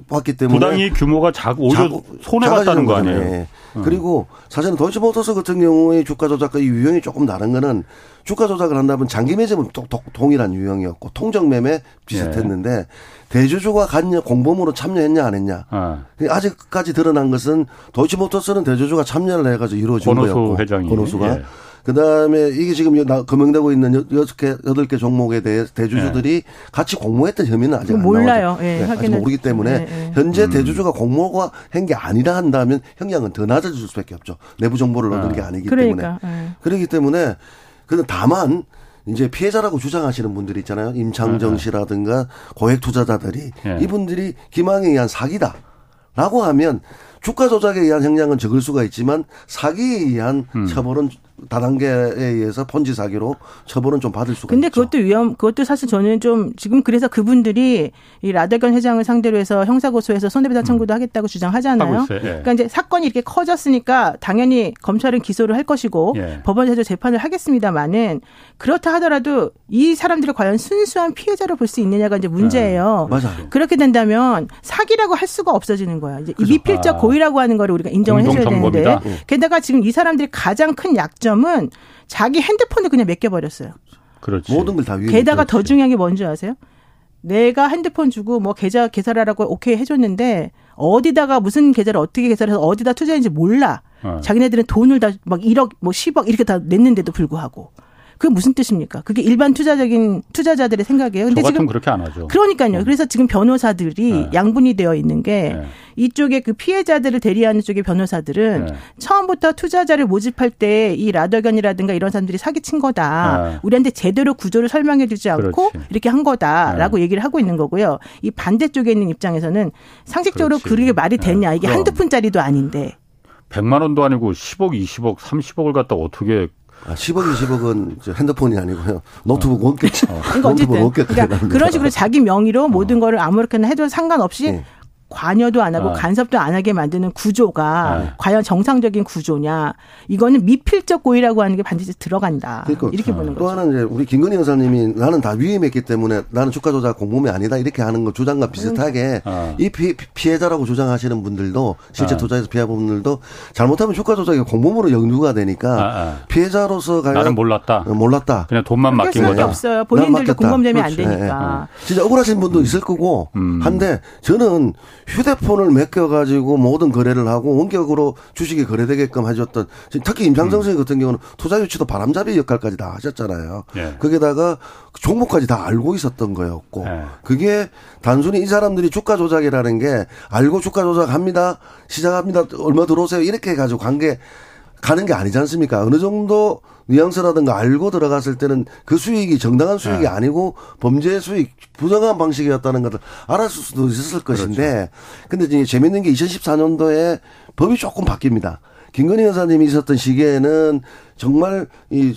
봤기 때문에 부당이 규모가 작 오히려 손해 봤다는 거 아니에요? 네. 음. 그리고 사실은 도이치모터스 같은 경우의 주가 조작과 이 유형이 조금 다른 거는 주가 조작을 한다면 장기 매집은 또 동일한 유형이었고 통정 매매 비슷했는데 네. 대주주가 갔냐 공범으로 참여했냐 안 했냐 아. 아직까지 드러난 것은 도이치모터스는 대주주가 참여를 해가지고 이루어진 권호수 거였고 회장이. 권호수가 예. 그 다음에 이게 지금 금명되고 있는 여섯 개 여덟 개 종목에 대해 대주주들이 네. 같이 공모했던 혐의는 아직 안 몰라요. 예, 네, 아직 모르기 때문에 네, 네. 현재 음. 대주주가 공모가 한 게 아니라 한다면 형량은 더 낮아질 수밖에 없죠. 내부 정보를 얻은 게 아니기 그러니까, 때문에 예. 그렇기 때문에 그는 다만 이제 피해자라고 주장하시는 분들이 있잖아요. 임창정 씨라든가 고액 투자자들이 예. 이분들이 김항에 의한 사기다라고 하면 주가 조작에 의한 형량은 적을 수가 있지만 사기에 의한 음. 처벌은 다단계에 의해서 펀지 사기로 처벌은 좀 받을 수가 근데 있죠. 그것도 위험 그것도 사실 저는 좀 지금 그래서 그분들이 이 라데건 회장을 상대로 해서 형사 고소해서 손해배상 음. 청구도 음. 하겠다고 주장하잖아요. 예. 그러니까 이제 사건이 이렇게 커졌으니까 당연히 검찰은 기소를 할 것이고 예. 법원에서 재판을 하겠습니다만은 그렇다 하더라도 이 사람들이 과연 순수한 피해자로 볼 수 있느냐가 이제 문제예요. 네. 맞아요. 그렇게 된다면 사기라고 할 수가 없어지는 거야. 이제 그렇죠. 미필적 아. 고의라고 하는 거를 우리가 인정을 해줘야 되는데 예. 게다가 지금 이 사람들이 가장 큰 약점 은 자기 핸드폰을 그냥 맡겨버렸어요. 그렇지. 모든 걸 다 위에 게다가 더 중요한 게 뭔지 아세요? 내가 핸드폰 주고 뭐 계좌 계산하라고 오케이 해줬는데 어디다가 무슨 계좌를 어떻게 계산해서 어디다 투자했는지 몰라. 어. 자기네들은 돈을 다 막 1억 뭐 10억 이렇게 다 냈는데도 불구하고 그게 무슨 뜻입니까? 그게 일반 투자적인 투자자들의 생각이에요. 근데 지금 그렇게 안 하죠. 그러니까요. 음. 그래서 지금 변호사들이 네. 양분이 되어 있는 게 네. 이쪽에 그 피해자들을 대리하는 쪽의 변호사들은 네. 처음부터 투자자를 모집할 때 이 라더견이라든가 이런 사람들이 사기친 거다. 네. 우리한테 제대로 구조를 설명해 주지 않고 그렇지. 이렇게 한 거다라고 네. 얘기를 하고 있는 거고요. 이 반대쪽에 있는 입장에서는 상식적으로 그렇지. 그게 말이 되냐. 이게 한두 푼짜리도 아닌데. 100만 원도 아니고 10억, 20억, 30억을 갖다 어떻게 아, 10억, 20억은 핸드폰이 아니고요. 노트북 원겠죠. 어. 그러니까 (laughs) 어쨌든 그러니까 그런 식으로 자기 명의로 모든 어. 거를 아무렇게나 해도 상관없이 네. 관여도 안 하고 네. 간섭도 안 하게 만드는 구조가 네. 과연 정상적인 구조냐 이거는 미필적 고의라고 하는 게 반드시 들어간다 그러니까 이렇게 어. 보는 또 거죠. 또 하나는 이제 우리 김건희 여사님이 나는 다 위임했기 때문에 나는 주가 조작 공범이 아니다 이렇게 하는 거 주장과 비슷하게 음. 이 피, 해자라고 주장하시는 분들도 실제 어. 투자에서 피해본 분들도 잘못하면 주가 조작이 공범으로 연루가 되니까 아, 아. 피해자로서 가야 나는 몰랐다. 어, 몰랐다. 그냥 돈만 맡긴 거다. 없어요. 본인들도 공범 되면 안 되니까. 네, 네. 진짜 억울하신 분도 있을 거고 음. 한데 저는 휴대폰을 맡겨가지고 모든 거래를 하고 원격으로 주식이 거래되게끔 해줬던 특히 선생 음. 같은 경우는 투자 유치도 바람잡이 역할까지 다 하셨잖아요. 예. 거기다가 종목까지 다 알고 있었던 거였고 예. 그게 단순히 이 사람들이 주가 조작이라는 게 알고 주가 조작합니다 시작합니다 얼마 들어오세요 이렇게 해가지고 관계 가는 게 아니지 않습니까? 어느 정도 뉘앙스라든가 알고 들어갔을 때는 그 수익이 정당한 수익이 네. 아니고 범죄 수익, 부정한 방식이었다는 것을 알았을 수도 있었을 것인데 그렇죠. 근데 이제 재밌는 게 2014년도에 법이 조금 바뀝니다. 김건희 여사님이 있었던 시기에는 정말 이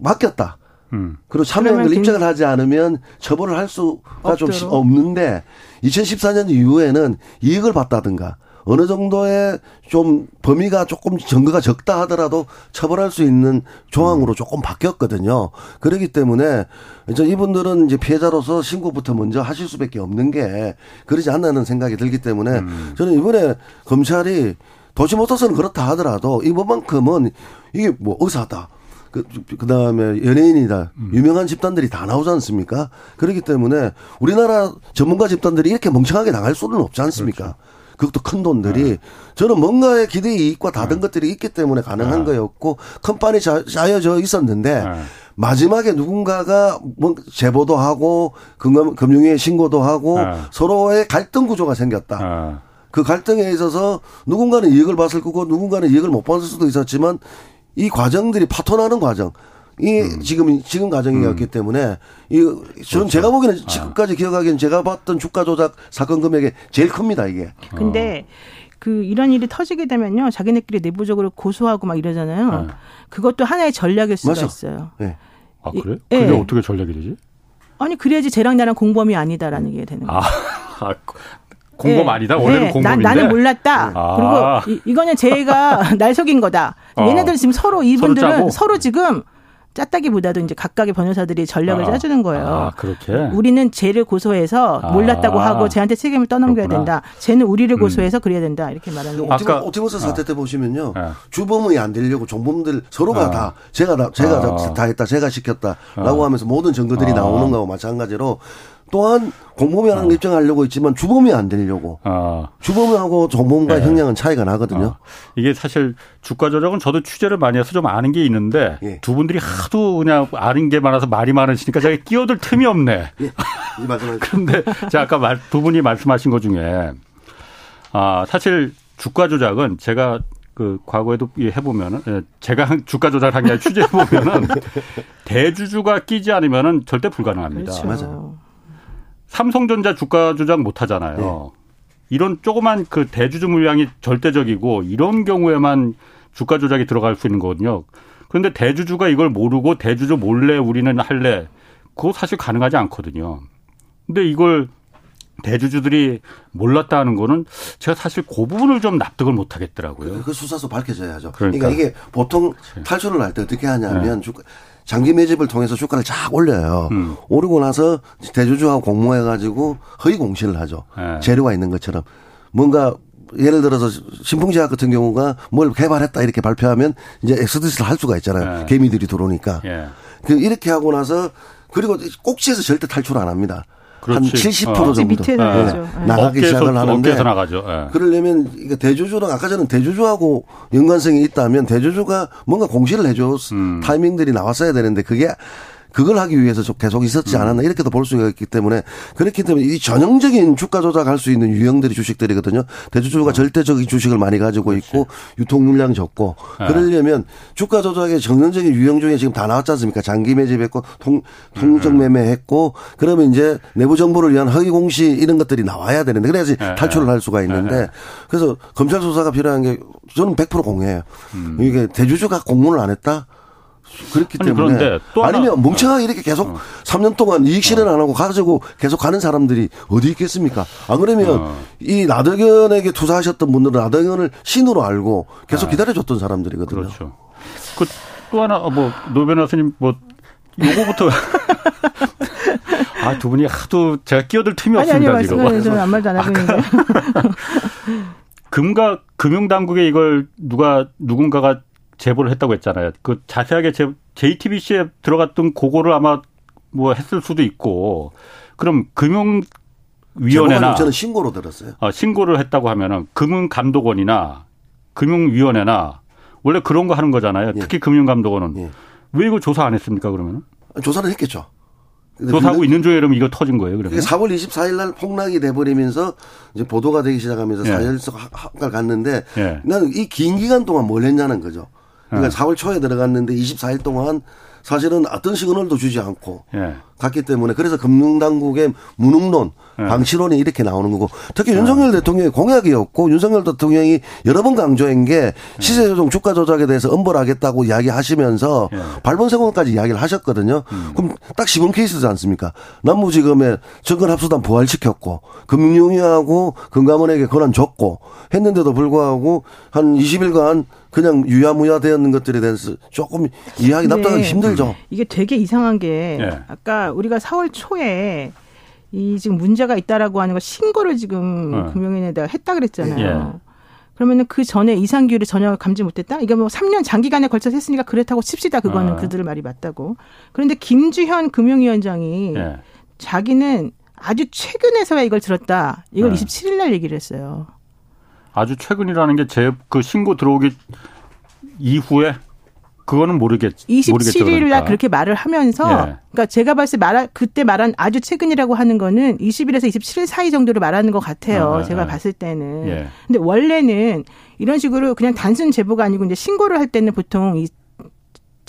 맡겼다. 음. 그리고 참여연을 입장을 하지 않으면 처벌을 할 수가 없도록. 좀 없는데 2014년 이후에는 이익을 봤다든가 어느 정도의 좀 범위가 조금 증거가 적다 하더라도 처벌할 수 있는 조항으로 조금 바뀌었거든요. 그렇기 때문에 이제 이분들은 이제 피해자로서 신고부터 먼저 하실 수밖에 없는 게 그러지 않나는 생각이 들기 때문에 음. 저는 이번에 검찰이 도시모터스는 그렇다 하더라도 이번만큼은 이게 뭐 의사다. 그, 그 다음에 연예인이다. 음. 유명한 집단들이 다 나오지 않습니까? 그렇기 때문에 우리나라 전문가 집단들이 이렇게 멍청하게 나갈 수는 없지 않습니까? 그렇죠. 그것도 큰 돈들이 네. 저는 뭔가의 기대 이익과 다른 네. 것들이 있기 때문에 가능한 네. 거였고 큰 판이 짜여져 있었는데 네. 마지막에 누군가가 뭐 제보도 하고 금융, 금융위에 신고도 하고 네. 서로의 갈등 구조가 생겼다. 네. 그 갈등에 있어서 누군가는 이익을 봤을 거고 누군가는 이익을 못 봤을 수도 있었지만 이 과정들이 파토나는 과정. 이 음. 지금 지금 과정이었기 음. 때문에 이 저는 그렇죠. 제가 보기에는 아. 지금까지 기억하기에는 제가 봤던 주가 조작 사건 금액이 제일 큽니다 이게. 근데 어. 그 이런 일이 터지게 되면요 자기네끼리 내부적으로 고소하고 막 이러잖아요. 네. 그것도 하나의 전략일 수가 맞아. 있어요. 네. 아 그래? 그게 네. 어떻게 전략이 되지? 아니 그래야지 쟤랑 나랑 공범이 아니다라는 게 되는 거예요. (laughs) 아, 공범 네. 아니다. 원래는 네. 공범인데. 나, 는 몰랐다. 아. 그리고 이, 거는 제가 (laughs) 날 속인 거다. 어. 얘네들 지금 서로 이분들은 서로, 서로 지금 짰다기보다도 이제 각각의 변호사들이 전략을 아, 짜주는 거예요. 아, 그렇게. 우리는 쟤를 고소해서 아, 몰랐다고 하고 쟤한테 책임을 떠넘겨야 그렇구나. 된다. 쟤는 우리를 음. 고소해서 음. 그래야 된다. 이렇게 말하는 거예요. 아까 오티머스 사태 때 보시면요. 네. 주범이 안 되려고 종범들 서로가 아. 다 제가 다, 제가 아. 다 했다. 제가 시켰다라고 아. 하면서 모든 증거들이 나오는 거하고 마찬가지로 또한 공범이라는 어. 입장하려고 있지만 주범이 안 되려고. 어. 주범하고 정범과 네. 형량은 차이가 나거든요. 어. 이게 사실 주가 조작은 저도 취재를 많이 해서 좀 아는 게 있는데 예. 두 분들이 하도 그냥 아는 게 많아서 말이 많으시니까 제가 끼어들 틈이 없네. 예. 이 그런데 (laughs) 제가 아까 말, 두 분이 말씀하신 것 중에 아 사실 주가 조작은 제가 그 과거에도 해보면은 예, 제가 주가 조작을 한게 취재해 보면은 (laughs) 대주주가 끼지 않으면은 절대 불가능합니다. 그렇죠. 맞아요. 삼성전자 주가 조작 못 하잖아요. 네. 이런 조그만 그 대주주 물량이 절대적이고 이런 경우에만 주가 조작이 들어갈 수 있는 거거든요. 그런데 대주주가 이걸 모르고 대주주 몰래 우리는 할래. 그거 사실 가능하지 않거든요. 근데 이걸 대주주들이 몰랐다는 거는 제가 사실 그 부분을 좀 납득을 못 하겠더라고요. 그, 그 수사서 밝혀져야죠. 그러니까, 그러니까 이게 보통 탈출을 할 때 어떻게 하냐면 네. 장기 매집을 통해서 주가를 쫙 올려요. 음. 오르고 나서 대주주하고 공모해가지고 허위 공시를 하죠. 네. 재료가 있는 것처럼 뭔가 예를 들어서 신풍제약 같은 경우가 뭘 개발했다 이렇게 발표하면 이제 엑스디스를 할 수가 있잖아요. 네. 개미들이 들어오니까. 예. 그 이렇게 하고 나서 그리고 꼭지에서 절대 탈출 안 합니다. 그렇지. 한70% 어. 정도 밑에 나가죠. 네. 나가기 시작을 하는데 나가죠. 네. 그러려면 대주주랑 아까 저는 대주주하고 연관성이 있다면 대주주가 뭔가 공시를 해줘 음. 타이밍들이 나왔어야 되는데 그게 그걸 하기 위해서 계속 있었지 음. 않았나 이렇게도 볼 수가 있기 때문에 그렇기 때문에 이 전형적인 주가 조작할 수 있는 유형들이 주식들이거든요. 대주주가 어. 절대적인 주식을 많이 가지고 그렇지. 있고 유통 물량이 적고 네. 그러려면 주가 조작의 전형적인 유형 중에 지금 다 나왔지 않습니까? 장기 매집했고 통 통정 음. 매매했고 그러면 이제 내부 정보를 위한 허위 공시 이런 것들이 나와야 되는데 그래야지 네. 탈출을 할 수가 있는데 네. 그래서 검찰 수사가 필요한 게 저는 100% 공개해요. 음. 이게 대주주가 공문을 안 했다? 그렇기 아니, 때문에 그런데 또 아니면 멍청하게 이렇게 계속 어. 3년 동안 이익 실현 안 하고 가지고 계속 가는 사람들이 어디 있겠습니까? 안 그러면 어. 이 나덕현에게 투자하셨던 분들은 나덕현을 신으로 알고 계속 네. 기다려줬던 사람들이거든요. 그렇죠. 그 또 하나 어, 뭐 노 변 호사님 뭐 요거부터 (laughs) 아 두 분이 하도 제가 끼어들 틈이 아니, 없습니다 아니, 지금. 저는 아무 말도 안 하고 있는데. (laughs) 금가 금융당국에 이걸 누가 누군가가 제보를 했다고 했잖아요. 그 자세하게 제, JTBC에 들어갔던 그거를 아마 뭐 했을 수도 있고 그럼 금융 위원회나 저는 신고로 들었어요. 어, 신고를 했다고 하면은 금융감독원이나 금융위원회나 원래 그런 거 하는 거잖아요. 예. 특히 금융감독원은 예. 왜 이거 조사 안 했습니까 그러면은? 조사를 했겠죠. 조사하고 있는 중에 그러면 이거 터진 거예요, 그러면? 4월 24일 날 폭락이 돼버리면서 이제 보도가 되기 시작하면서 예. 사열석 갔는데 예. 나는 이긴 기간 동안 뭘 했냐는 거죠. 그러니까 4월 초에 들어갔는데 24일 동안 사실은 어떤 시그널도 주지 않고 예. 갔기 때문에 그래서 금융당국의 무능론, 예. 방치론이 이렇게 나오는 거고 특히 윤석열 예. 대통령의 공약이었고 윤석열 대통령이 여러 번 강조한 게 예. 시세 조정 주가 조작에 대해서 엄벌하겠다고 이야기하시면서 예. 발본세공까지 이야기를 하셨거든요. 음. 그럼 딱 시범 케이스지 않습니까? 남부지검에 정권합수단 부활시켰고 금융위하고 금감원에게 권한 줬고 했는데도 불구하고 한 20일간 그냥 유야무야 되었는 것들에 대해서 조금 이해하기 납득하기 힘들죠. 이게 되게 이상한 게 네. 아까 우리가 4월 초에 이 지금 문제가 있다라고 하는 걸 신고를 지금 네. 금융위원회에다가 했다 그랬잖아요. 네. 그러면은 그 전에 이상규를 전혀 감지 못했다? 이게 뭐 3년 장기간에 걸쳐서 했으니까 그렇다고 칩시다. 그거는 어. 그들 말이 맞다고. 그런데 김주현 금융위원장이 예. 자기는 아주 최근에서야 이걸 들었다. 이걸 네. 27일 날 얘기를 했어요. 아주 최근이라는 게 제 그 신고 들어오기 이후에 그거는 모르겠 27일 날 그러니까. 그렇게 말을 하면서 예. 그러니까 제가 봤을 때 말, 그때 말한 아주 최근이라고 하는 거는 20일에서 27일 사이 정도로 말하는 것 같아요. 아, 제가 예. 봤을 때는. 예. 근데 원래는 이런 식으로 그냥 단순 제보가 아니고 이제 신고를 할 때는 보통 이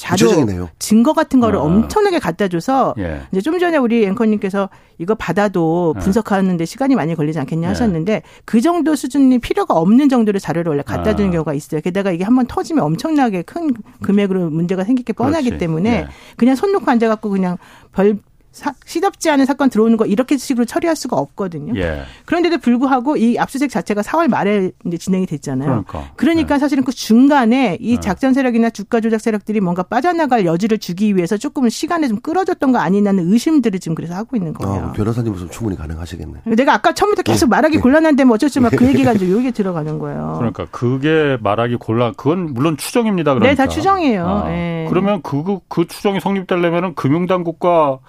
자료 구체적이네요. 증거 같은 거를 어. 엄청나게 갖다 줘서 예. 이제 좀 전에 우리 앵커님께서 이거 받아도 예. 분석하는데 시간이 많이 걸리지 않겠냐 예. 하셨는데 그 정도 수준이 필요가 없는 정도의 자료를 원래 갖다 주는 아. 경우가 있어요. 게다가 이게 한번 터지면 엄청나게 큰 금액으로 문제가 생길 게 뻔하기 그렇지. 때문에 예. 그냥 손 놓고 앉아 갖고 그냥 별 사, 시덥지 않은 사건 들어오는 거 이렇게 식으로 처리할 수가 없거든요. 예. 그런데도 불구하고 이 압수수색 자체가 4월 말에 이제 진행이 됐잖아요. 그러니까, 그러니까 예. 사실은 그 중간에 이 예. 작전 세력이나 주가 조작 세력들이 뭔가 빠져나갈 여지를 주기 위해서 조금 시간을 좀 끌어줬던 거 아니냐는 의심들을 지금 그래서 하고 있는 거예요. 아, 변호사님 무슨 충분히 가능하시겠네. 내가 아까 처음부터 계속 예. 말하기 예. 곤란한데 뭐 어쩔 수 없이 그 얘기가 이제 여기 들어가는 거예요. 그러니까 그게 말하기 곤란. 그건 물론 추정입니다. 그러니까. 네, 다 추정이에요. 아, 네. 그러면 그, 그, 그 추정이 성립되려면 금융당국과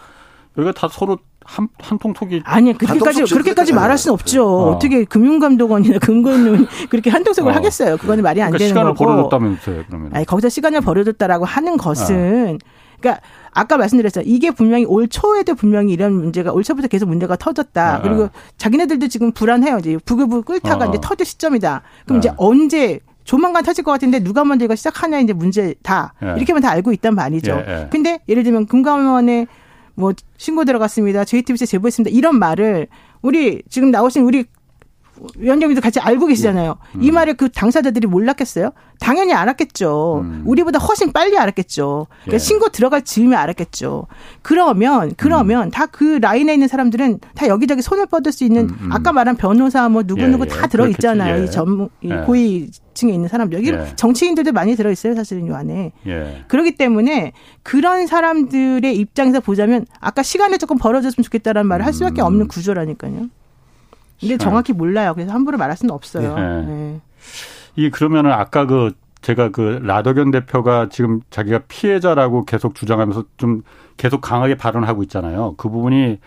여기가 다 서로 한, 한 통속이. 아니, 그렇게까지, 그렇게까지 말할 수는 없죠. 어. 어떻게 금융감독원이나 금감원 (laughs) 그렇게 한통속을 어. 하겠어요. 그거는 말이 안 그러니까 되는 시간을 거고. 시간을 버려줬다면서요, 그러면. 아니, 거기서 시간을 버려줬다라고 하는 것은, 어. 그러니까 아까 말씀드렸죠. 이게 분명히 올 초에도 분명히 이런 문제가 올 초부터 계속 문제가 터졌다. 네. 그리고 자기네들도 지금 불안해요. 이제 부글부글 끓다가 어. 이제 터질 시점이다. 그럼 네. 이제 언제 조만간 터질 것 같은데 누가 먼저 이거 시작하냐 이제 문제다. 예. 이렇게만 다 알고 있단 말이죠. 예, 예. 근데 예를 들면 금감원의 뭐 신고 들어갔습니다. JTBC 제보했습니다. 이런 말을 우리 지금 나오신 우리 위원장님도 같이 알고 계시잖아요. 음. 이 말을 그 당사자들이 몰랐겠어요? 당연히 알았겠죠. 음. 우리보다 훨씬 빨리 알았겠죠. 그러니까 예. 신고 들어갈 즈음에 알았겠죠. 그러면 그러면 음. 다그 라인에 있는 사람들은 다 여기저기 손을 뻗을 수 있는 음, 음. 아까 말한 변호사 뭐 누구 누구 예, 예. 다 들어 있잖아요. 예. 이 전문 이 예. 고위 층에 있는 사람들 여기 예. 정치인들도 많이 들어 있어요. 사실은 요 안에. 그렇기 때문에 그런 사람들의 입장에서 보자면 아까 시간을 조금 벌어졌으면 좋겠다라는 말을 할 수밖에 음. 없는 구조라니까요. 근데 정확히 몰라요. 그래서 함부로 말할 수는 없어요. 네. 네. 이 그러면은 아까 그 제가 그 라더견 대표가 지금 자기가 피해자라고 계속 주장하면서 좀 계속 강하게 발언하고 있잖아요. 그 부분이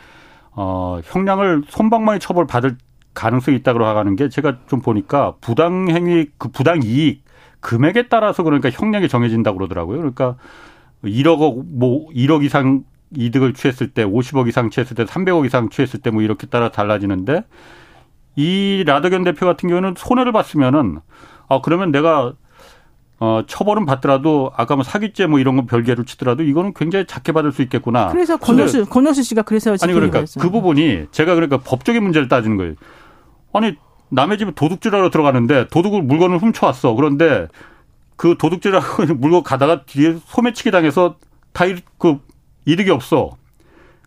어 형량을 손방망이 처벌 받을 가능성이 있다고 하는 게 제가 좀 보니까 부당 행위 그 부당 이익 금액에 따라서 그러니까 형량이 정해진다고 그러더라고요. 그러니까 1억 뭐 1억 이상 이득을 취했을 때 50억 이상 취했을 때 300억 이상 취했을 때 뭐 이렇게 따라 달라지는데 이 라더견 대표 같은 경우는 손해를 봤으면은 아 그러면 내가 어 처벌은 받더라도 아까 뭐 사기죄 뭐 이런 건 별개로 치더라도 이거는 굉장히 작게 받을 수 있겠구나. 그래서 권호수 권호수 씨가 그래서 아니 그러니까. 그 부분이 제가 그러니까 법적인 문제를 따지는 거예요. 아니 남의 집에 도둑질하러 들어가는데 도둑을 물건을 훔쳐왔어. 그런데 그 도둑질하고 (laughs) 물건 가다가 뒤에 소매치기 당해서 다 그 이득이 없어.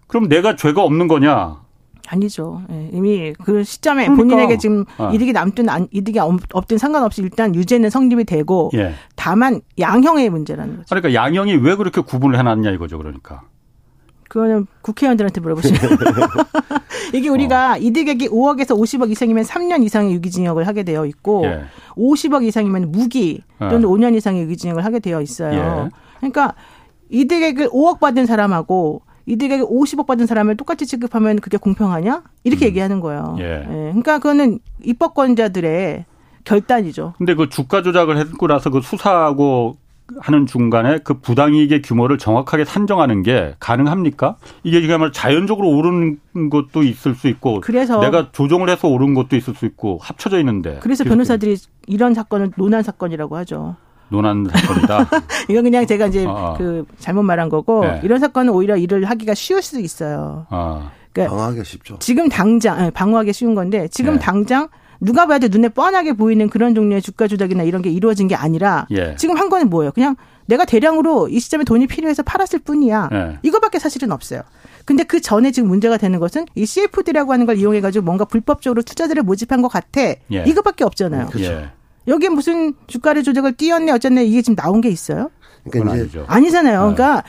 그럼 내가 죄가 없는 거냐? 아니죠. 예, 이미 그 시점에 그러니까. 본인에게 지금 아. 이득이 남든 안, 이득이 없든 상관없이 일단 유죄는 성립이 되고 예. 다만 양형의 문제라는 거죠. 그러니까 양형이 왜 그렇게 구분을 해놨냐 이거죠. 그러니까. 그거는 국회의원들한테 물어보시면 (laughs) (laughs) 이게 우리가 어. 이득액이 5억에서 50억 이상이면 3년 이상의 유기징역을 하게 되어 있고 예. 50억 이상이면 무기 또는 예. 5년 이상의 유기징역을 하게 되어 있어요. 예. 그러니까 이득액을 5억 받은 사람하고 이득액 50억 받은 사람을 똑같이 취급하면 그게 공평하냐? 이렇게 음. 얘기하는 거예요. 예. 예. 그러니까 그거는 입법권자들의 결단이죠. 근데 그 주가 조작을 했고 나서 그 수사하고 하는 중간에 그 부당이익의 규모를 정확하게 산정하는 게 가능합니까? 이게 지금 자연적으로 오르는 것도 있을 수 있고 그래서 내가 조정을 해서 오른 것도 있을 수 있고 합쳐져 있는데 그래서 변호사들이 이런 사건을 논한 사건이라고 하죠. 논한 사건이다. (laughs) 이건 그냥 제가 이제 아, 아. 그 잘못 말한 거고 네. 이런 사건은 오히려 일을 하기가 쉬울 수도 있어요. 아. 그러니까 방어하기 쉽죠. 지금 당장 네, 방어하기 쉬운 건데 지금 네. 당장 누가 봐도 눈에 뻔하게 보이는 그런 종류의 주가 조작이나 이런 게 이루어진 게 아니라 예. 지금 한 거는 뭐예요? 그냥 내가 대량으로 이 시점에 돈이 필요해서 팔았을 뿐이야. 예. 이거밖에 사실은 없어요. 근데 그 전에 지금 문제가 되는 것은 이 CFD라고 하는 걸 이용해 가지고 뭔가 불법적으로 투자자를 모집한 것 같아. 예. 이것밖에 없잖아요. 그렇죠. 여기에 무슨 주가를 조작을 띄었네 어쨌네 이게 지금 나온 게 있어요? 그러니까 이제 아니잖아요. 그러니까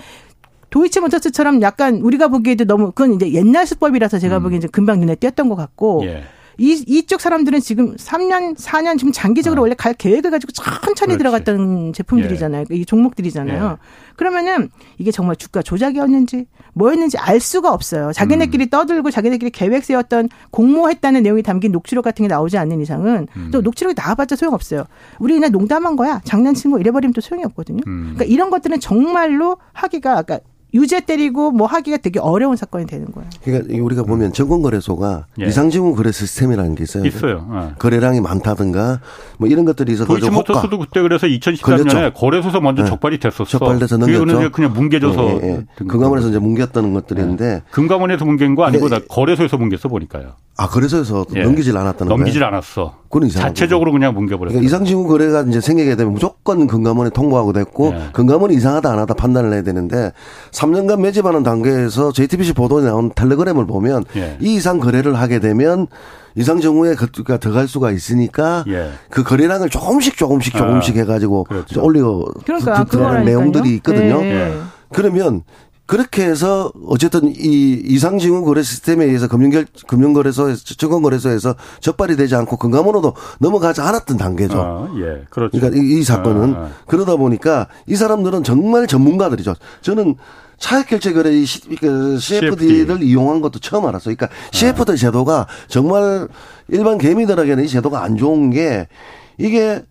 도이치모터스처럼 약간 우리가 보기에도 너무 그건 이제 옛날 수법이라서 제가 음. 보기엔 좀 금방 눈에 띄었던 것 같고 예. 이, 이쪽 사람들은 지금 3년, 4년 지금 장기적으로 어. 원래 갈 계획을 가지고 천천히 그렇지. 들어갔던 제품들이잖아요. 예. 이 종목들이잖아요. 예. 그러면은 이게 정말 주가 조작이었는지 뭐였는지 알 수가 없어요. 자기네끼리 음. 떠들고 자기네끼리 계획 세웠던 공모했다는 내용이 담긴 녹취록 같은 게 나오지 않는 이상은 음. 또 녹취록이 나와봤자 소용없어요. 우리 그냥 농담한 거야. 장난친 거 이래버리면 또 소용이 없거든요. 음. 그러니까 이런 것들은 정말로 하기가 그러니까 유죄 때리고 뭐 하기가 되게 어려운 사건이 되는 거예요. 그러니까 우리가 보면 증권거래소가 예. 이상지분 거래 시스템이라는 게 있어요. 있어요. 어. 거래량이 많다든가 뭐 이런 것들이 있어서 도이치모터스도 그때 그래서 2013년에 거래소에서 먼저 네. 적발이 됐었어. 적발돼서 넘겼죠. 그냥 뭉개져서 예, 예. 금감원에서 이제 뭉겼다는 것들인데 예. 금감원에서 뭉갠 거 아니고 네. 거래소에서 뭉겼어 보니까요. 아 거래소에서 예. 넘기질 않았다는 넘기질 거예요? 않았어. 그건 이상. 자체적으로 그냥 뭉겨버렸어. 그러니까 이상지분 거래가 이제 생기게 되면 무조건 금감원에 통보하고 됐고 예. 금감원이 이상하다 안 하다 판단을 해야 되는데 3년간 매집하는 단계에서 JTBC 보도에 나온 텔레그램을 보면 예. 이 이상 거래를 하게 되면 이상 정후에 그가 들어갈 수가 있으니까 예. 그 거래량을 조금씩 조금씩 조금씩 아, 해가지고 그렇죠. 올리고 그러니까 그런 내용들이 있거든요. 예. 그러면 그렇게 해서 어쨌든 이 이상징후 거래 시스템에 의해서 금융결 금융거래소에서 증권거래소에서 적발이 되지 않고 금감원으로 넘어가지 않았던 단계죠. 아, 예, 그렇죠. 그러니까 이, 이 사건은 아, 아. 그러다 보니까 이 사람들은 정말 전문가들이죠. 저는 차액결제 거래 이그 CFD를 CFD. 이용한 것도 처음 알았어요. 그러니까 아. CFD 제도가 정말 일반 개미들에게는 이 제도가 안 좋은 게 이게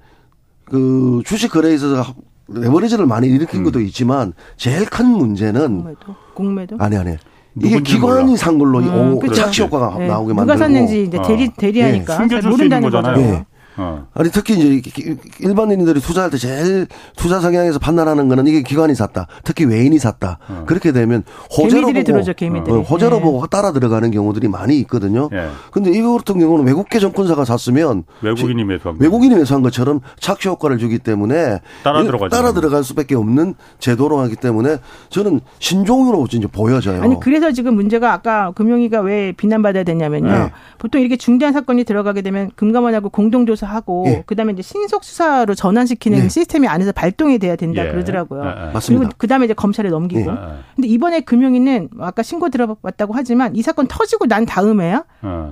그 주식 거래에 있어서 레버리지를 많이 일으킨 음. 것도 있지만 제일 큰 문제는 공매도? 공매도? 아니 아니. 이게 기관이 산 걸로 음, 착시 효과가 네. 나오게 만들고 누가 샀는지 이제 대리 대리하니까 네. 잘 모른다는 거잖아요. 네. 어. 아니 특히 이제 일반인들이 투자할 때 제일 투자 성향에서 판단하는 거는 이게 기관이 샀다. 특히 외인이 샀다. 어. 그렇게 되면 호재로 보고 들어오죠, 개미들이. 어, 호재로 네. 보고 따라 들어가는 경우들이 많이 있거든요. 네. 근데 이거 같은 경우는 외국계 정권사가 샀으면 외국인이 매수한 외국인이 매수한 것처럼 착시 효과를 주기 때문에 따라 들어갈 따라 들어갈 수밖에 없는 제도로 하기 때문에 저는 신종으로 이제 보여져요. 아니 그래서 지금 문제가 아까 금융위가 왜 비난받아야 되냐면요. 네. 보통 이렇게 중대한 사건이 들어가게 되면 금감원하고 공동조사 하고 예. 그다음에 이제 신속 수사로 전환시키는 예. 시스템이 안에서 발동이 돼야 된다 예. 그러더라고요. 예, 예. 맞습니다. 그리고 그다음에 이제 검찰에 넘기고. 예. 근데 이번에 금융위는 아까 신고 들어봤다고 하지만 이 사건 터지고 난 다음에야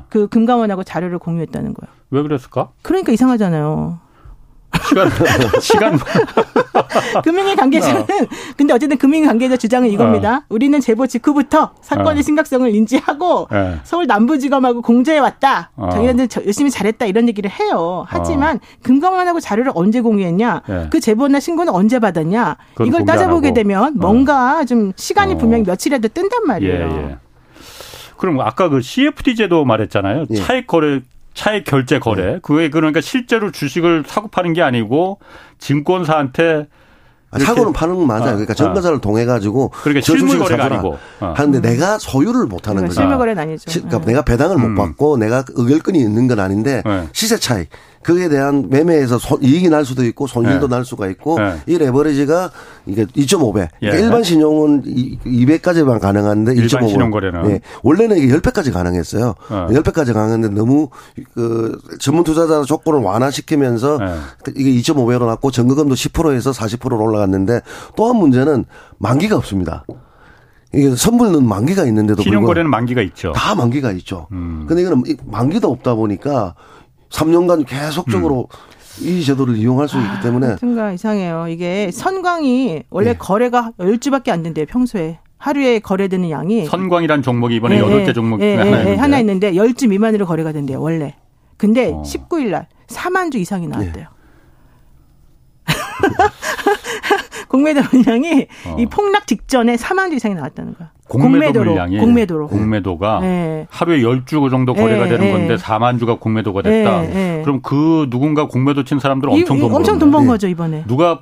그 금감원하고 자료를 공유했다는 거예요. 왜 그랬을까? 그러니까 이상하잖아요. 시간 (laughs) 시간 (laughs) 금융위 관계자는 어. 근데 어쨌든 금융위 관계자 주장은 이겁니다. 어. 우리는 제보 직후부터 사건의 어. 심각성을 인지하고 네. 서울 남부지검하고 공조해 왔다. 어. 저희한테 열심히 잘했다 이런 얘기를 해요. 하지만 어. 금감원하고 자료를 언제 공유했냐? 네. 그 제보나 신고는 언제 받았냐? 이걸 따져보게 되면 뭔가 좀 시간이 분명히 며칠이라도 뜬단 말이에요. 예, 예. 그럼 아까 그 CFD 제도 말했잖아요. 예. 차익 거래 차액 결제 거래. 네. 그게 그러니까 실제로 주식을 사고 파는 게 아니고 증권사한테 아, 사고는 파는 건 맞아요. 어, 그러니까 증권사를 어. 통해 가지고 그러니까 실물 거래가 아니고 어. 하는데 내가 소유를 못 하는 거죠. 실물 거래는 아니죠. 그러니까 네. 내가 배당을 음. 못 받고 내가 의결권이 있는 건 아닌데 네. 시세 차익 그에 대한 매매에서 손, 이익이 날 수도 있고 손실도 네. 날 수가 있고 네. 이 레버리지가 이게 2.5배. 그러니까 예. 일반 신용은 200까지만 가능한데 1.5배. 신용 거래는 예. 원래는 이게 10배까지 가능했어요. 어. 10배까지 가능했는데 너무 그 전문 투자자 조건을 완화시키면서 네. 이게 2.5배로 났고 전거금도 10%에서 40%로 올라갔는데 또한 문제는 만기가 없습니다. 이게 선물은 만기가 있는데도 신용거래는 만기가 있죠. 다 만기가 있죠. 음. 근데 이거는 만기도 없다 보니까 3년간 계속적으로 음. 이 제도를 이용할 수 있기 때문에. 뭔가 이상해요. 이게 선광이 원래 네. 거래가 10주밖에 안 된대요, 평소에. 하루에 거래되는 양이. 선광이란 종목이 이번에 네, 8개 종목 네, 하나, 네, 하나 있는데 10주 미만으로 거래가 된대요, 원래. 근데 어. 19일 날 4만 주 이상이 나왔대요. (laughs) 공매도 물량이 어. 이 폭락 직전에 4만 주 이상이 나왔다는 거야. 공매도 물량이 공매도로 공매도가 네. 하루에 10주 정도 거래가 네. 되는 건데 4만 주가 공매도가 됐다. 네. 그럼 그 누군가 공매도 친 사람들은 엄청 돈 엄청 돈 번 거죠, 이번에. 누가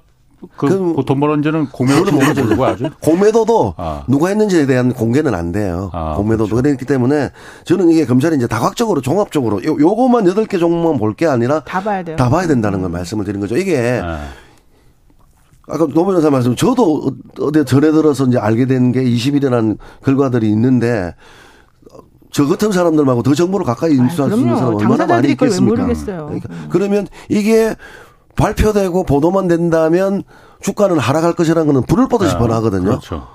그, 돈 벌었는지는 공매도 모르는 거 아주. 공매도도 아. 누가 했는지에 대한 공개는 안 돼요. 아, 공매도도 그렇죠. 그랬기 때문에 저는 이게 검찰이 이제 다각적으로 종합적으로 요, 요거만 여덟 개 종목만 볼 게 아니라 다 봐야 돼요. 다 봐야 된다는 걸 말씀을 드린 거죠. 이게 아. 아까 노 변호사 말씀, 저도 어디 전에 들어서 이제 알게 된 게 20일이라는 결과들이 있는데 저 같은 사람들하고 더 정보를 가까이 인수할 수 있는 사람 얼마나 많이 있겠습니까? 그러니까 그러면 이게 발표되고 보도만 된다면 주가는 하락할 것이라는 거는 불을 뻗듯이 네. 번하거든요. 그렇죠.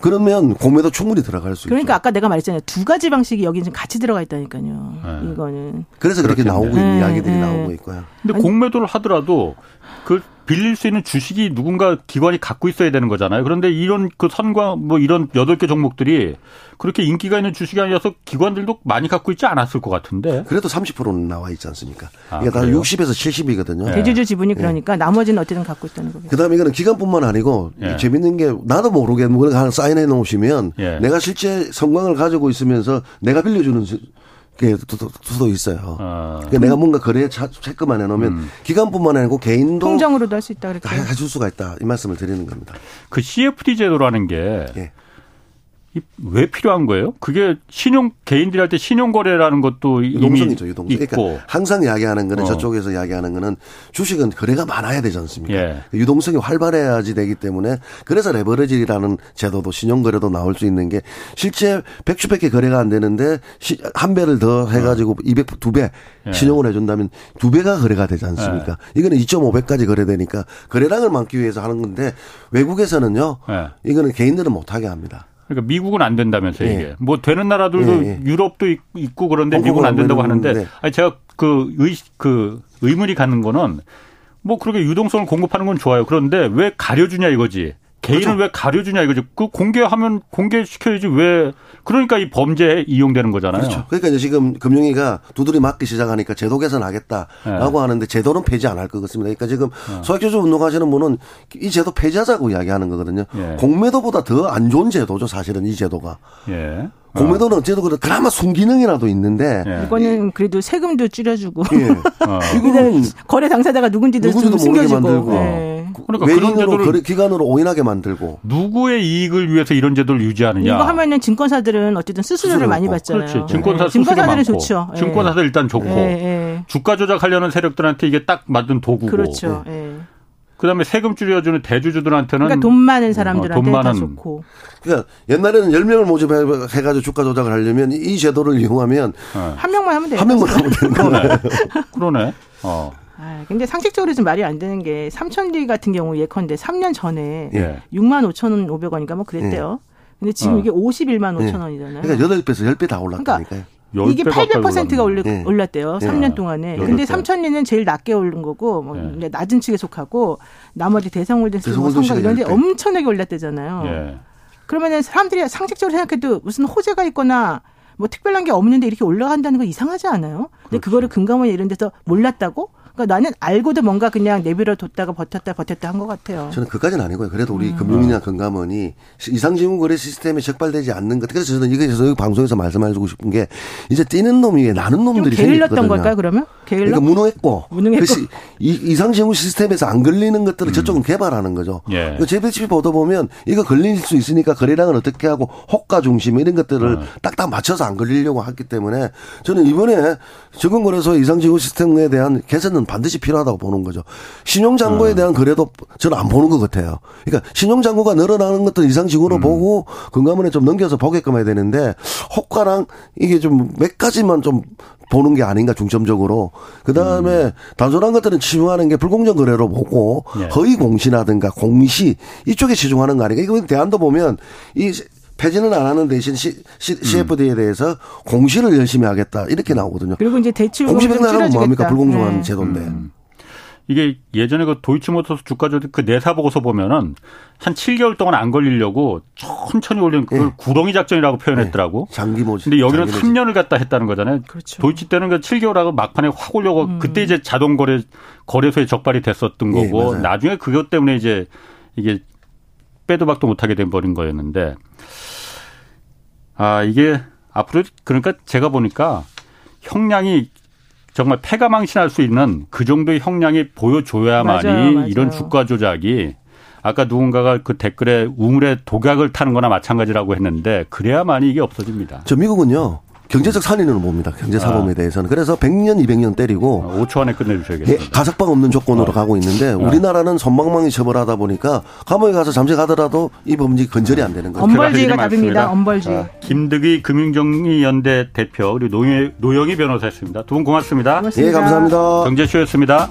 그러면 공매도 충분히 들어갈 수 그러니까 있죠. 아까 내가 말했잖아요. 두 가지 방식이 여기 좀 같이 들어가 있다니까요. 네. 이거는. 그래서 그렇게 나오고 있는 네. 이야기들이 네. 나오고 있고요. 근데 아니, 공매도를 하더라도 그 빌릴 수 있는 주식이 누군가 기관이 갖고 있어야 되는 거잖아요. 그런데 이런 그 선과 뭐 이런 여덟 개 종목들이 그렇게 인기가 있는 주식이 아니라서 기관들도 많이 갖고 있지 않았을 것 같은데. 그래도 30%는 나와 있지 않습니까? 아, 이게 다 60에서 70이거든요. 네. 대주주 지분이 그러니까 네. 나머지는 어쨌든 갖고 있다는 거죠. 그다음에 이거는 기관뿐만 아니고 네. 재밌는 게 나도 모르게 뭐 하나 사인해 놓으시면 예. 내가 실제 성광을 가지고 있으면서 내가 빌려주는 게 수도 있어요. 아. 그러니까 내가 뭔가 거래 체크만 해놓으면 음. 기관뿐만 아니고 개인도 통장으로도 할 수 있다 그렇게 해줄 수가 있다 이 말씀을 드리는 겁니다. 그 CFD 제도라는 게 예. 왜 필요한 거예요? 그게 신용 개인들이 할 때 신용 거래라는 것도 유동성이죠, 유동성. 있고. 그러니까 항상 이야기하는 거는 어. 저쪽에서 이야기하는 거는 주식은 거래가 많아야 되지 않습니까? 예. 유동성이 활발해야지 되기 때문에 그래서 레버리지라는 제도도 신용 거래도 나올 수 있는 게 실제 100주밖에 거래가 안 되는데 한 배를 더 해가지고 어. 200, 두배 신용을 해준다면 두 배가 거래가 되지 않습니까? 예. 이거는 2.5배까지 거래되니까 거래량을 많기 위해서 하는 건데 외국에서는요, 예. 이거는 개인들은 못하게 합니다. 그러니까 미국은 안 된다면서요, 이게. 네. 뭐 되는 나라들도 네. 유럽도 있고 그런데 미국은 안 된다고 하는데 네. 아니 제가 그 의, 그 의문이 가는 거는 뭐 그렇게 유동성을 공급하는 건 좋아요. 그런데 왜 가려주냐 이거지. 개인을 그렇죠. 왜 가려주냐 이거죠. 그 공개하면 공개시켜야지 왜 그러니까 이 범죄에 이용되는 거잖아요. 그렇죠. 그러니까 이제 지금 금융위가 두드리 맞기 시작하니까 제도 개선하겠다라고 네. 하는데 제도는 폐지 안 할 것 같습니다. 그러니까 지금 네. 소액주주 운동하시는 분은 이 제도 폐지하자고 이야기하는 거거든요. 네. 공매도보다 더 안 좋은 제도죠. 사실은 이 제도가. 예. 공매도는 어쨌든 그나마 순기능이라도 있는데 예. 이거는 그래도 세금도 줄여주고 예. 어. 이거는 거래 당사자가 누군지도, 누군지도 숨겨주고 만들고 예. 그러니까 그런 제도를 거래 기관으로 오인하게 만들고 누구의 이익을 위해서 이런 제도를 유지하느냐 이거 하면은 증권사들은 어쨌든 수수료를 많이 받잖아요. 그렇지. 증권사 네. 증권사들은 좋죠. 예. 증권사들 일단 좋고 예, 주가 조작하려는 세력들한테 이게 딱 맞는 도구고 그렇죠. 그다음에 세금 줄여주는 대주주들한테는 그러니까 돈 많은 사람들한테 어, 돈 많은 좋고. 그러니까 옛날에는 10명을 모집해 가지고 주가 조작을 하려면 이 제도를 이용하면 네. 한 명만 하면 돼요. 한 명만 하면 되는 거네. 그러네. 어. 아, 근데 상식적으로 좀 말이 안 되는 게 삼천리 같은 경우 예컨대 3년 전에 예. 6만 5천 원 500원인가 뭐 그랬대요. 예. 근데 지금 어. 이게 51만 5천 예. 원이잖아요. 그러니까 8배에서 10배 다 올랐다니까요. 그러니까 이게 800%가 올랐, 네. 올랐대요. 네. 3년 동안에. 근데 삼천리는 제일 낮게 오른 거고 뭐 네. 낮은 측에 속하고 나머지 대성홀딩스, 뭐 성과 이런 데 엄청나게 올랐대잖아요. 예. 그러면은 사람들이 상식적으로 생각해도 무슨 호재가 있거나 뭐 특별한 게 없는데 이렇게 올라간다는 거 이상하지 않아요? 근데 그렇죠. 그거를 금감원이 이런 데서 몰랐다고? 그러니까 나는 알고도 뭔가 그냥 내버려 뒀다가 버텼다 버텼다 한 것 같아요. 저는 그까지는 아니고요. 그래도 우리 음. 금융이나 금감원이 이상지원거래 시스템에 적발되지 않는 것. 그래서 저는 이게 저 방송에서 말씀해주고 싶은 게 이제 뛰는 놈이 나는 놈들이 게을렀던 걸까요? 그러면 게을러? 그러니까 무능했고, 무능했고. 이, 이상지원 시스템에서 안 걸리는 것들을 음. 저쪽은 개발하는 거죠. 예. 그러니까 제배치 보도 보면 이거 걸릴 수 있으니까 거래량을 어떻게 하고 호가 중심 이런 것들을 어. 딱딱 맞춰서 안 걸리려고 했기 때문에 저는 이번에 적응거래소 이상지원 시스템에 대한 개선은 반드시 필요하다고 보는 거죠. 신용장고에 음. 대한 거래도 저는 안 보는 것 같아요. 그러니까 신용장고가 늘어나는 것도 이상식으로 음. 보고 금감원에 좀 넘겨서 보게끔 해야 되는데 호가랑 이게 좀 몇 가지만 좀 보는 게 아닌가 중점적으로 그 다음에 음. 단순한 것들은 치중하는 게 불공정 거래로 보고 예. 허위 공시라든가 공시 이쪽에 치중하는 거 아닌가 이거 대안도 보면 이 폐지는 안 하는 대신 C, C, CFD에 대해서 공시를 열심히 하겠다 이렇게 나오거든요. 그리고 이제 대출 공시 백날은 뭐합니까 불공정한 네. 제도인데. 음. 이게 예전에 그 도이치모터스 주가 조작 그 내사 보고서 보면은 한 7개월 동안 안 걸리려고 천천히 올린 그걸 네. 구렁이 작전이라고 표현했더라고. 네. 장기 모집. 근데 여기는 3년을 갖다 했다는 거잖아요. 그렇죠. 도이치 때는 그 7개월하고 막판에 확 올려고 음. 그때 이제 자동 거래 거래소에 적발이 됐었던 거고 네, 나중에 그것 때문에 이제 이게 빼도 박도 못하게 돼 버린 거였는데 아 이게 앞으로 그러니까 제가 보니까 형량이 정말 패가 망신할 수 있는 그 정도의 형량이 보여줘야만이 맞아요, 맞아요. 이런 주가 조작이 아까 누군가가 그 댓글에 우물에 독약을 타는 거나 마찬가지라고 했는데 그래야만이 이게 없어집니다. 저 미국은요. 경제적 살인으로 봅니다. 경제 사범에 아. 대해서는. 그래서 100년, 200년 때리고. 5초 아, 안에 끝내주셔야겠습니다. 예, 가석방 없는 조건으로 어. 가고 있는데 어. 우리나라는 선방망이 처벌하다 보니까 감옥에 가서 잠시 가더라도 이 범죄 건절이 안 되는 거죠. 엄벌주의가 답입니다. 엄벌주의. 아, 김득희 금융정의연대 대표 그리고 노영희, 노영희 변호사였습니다. 두 분 고맙습니다. 고맙습니다. 예, 감사합니다. 경제쇼였습니다.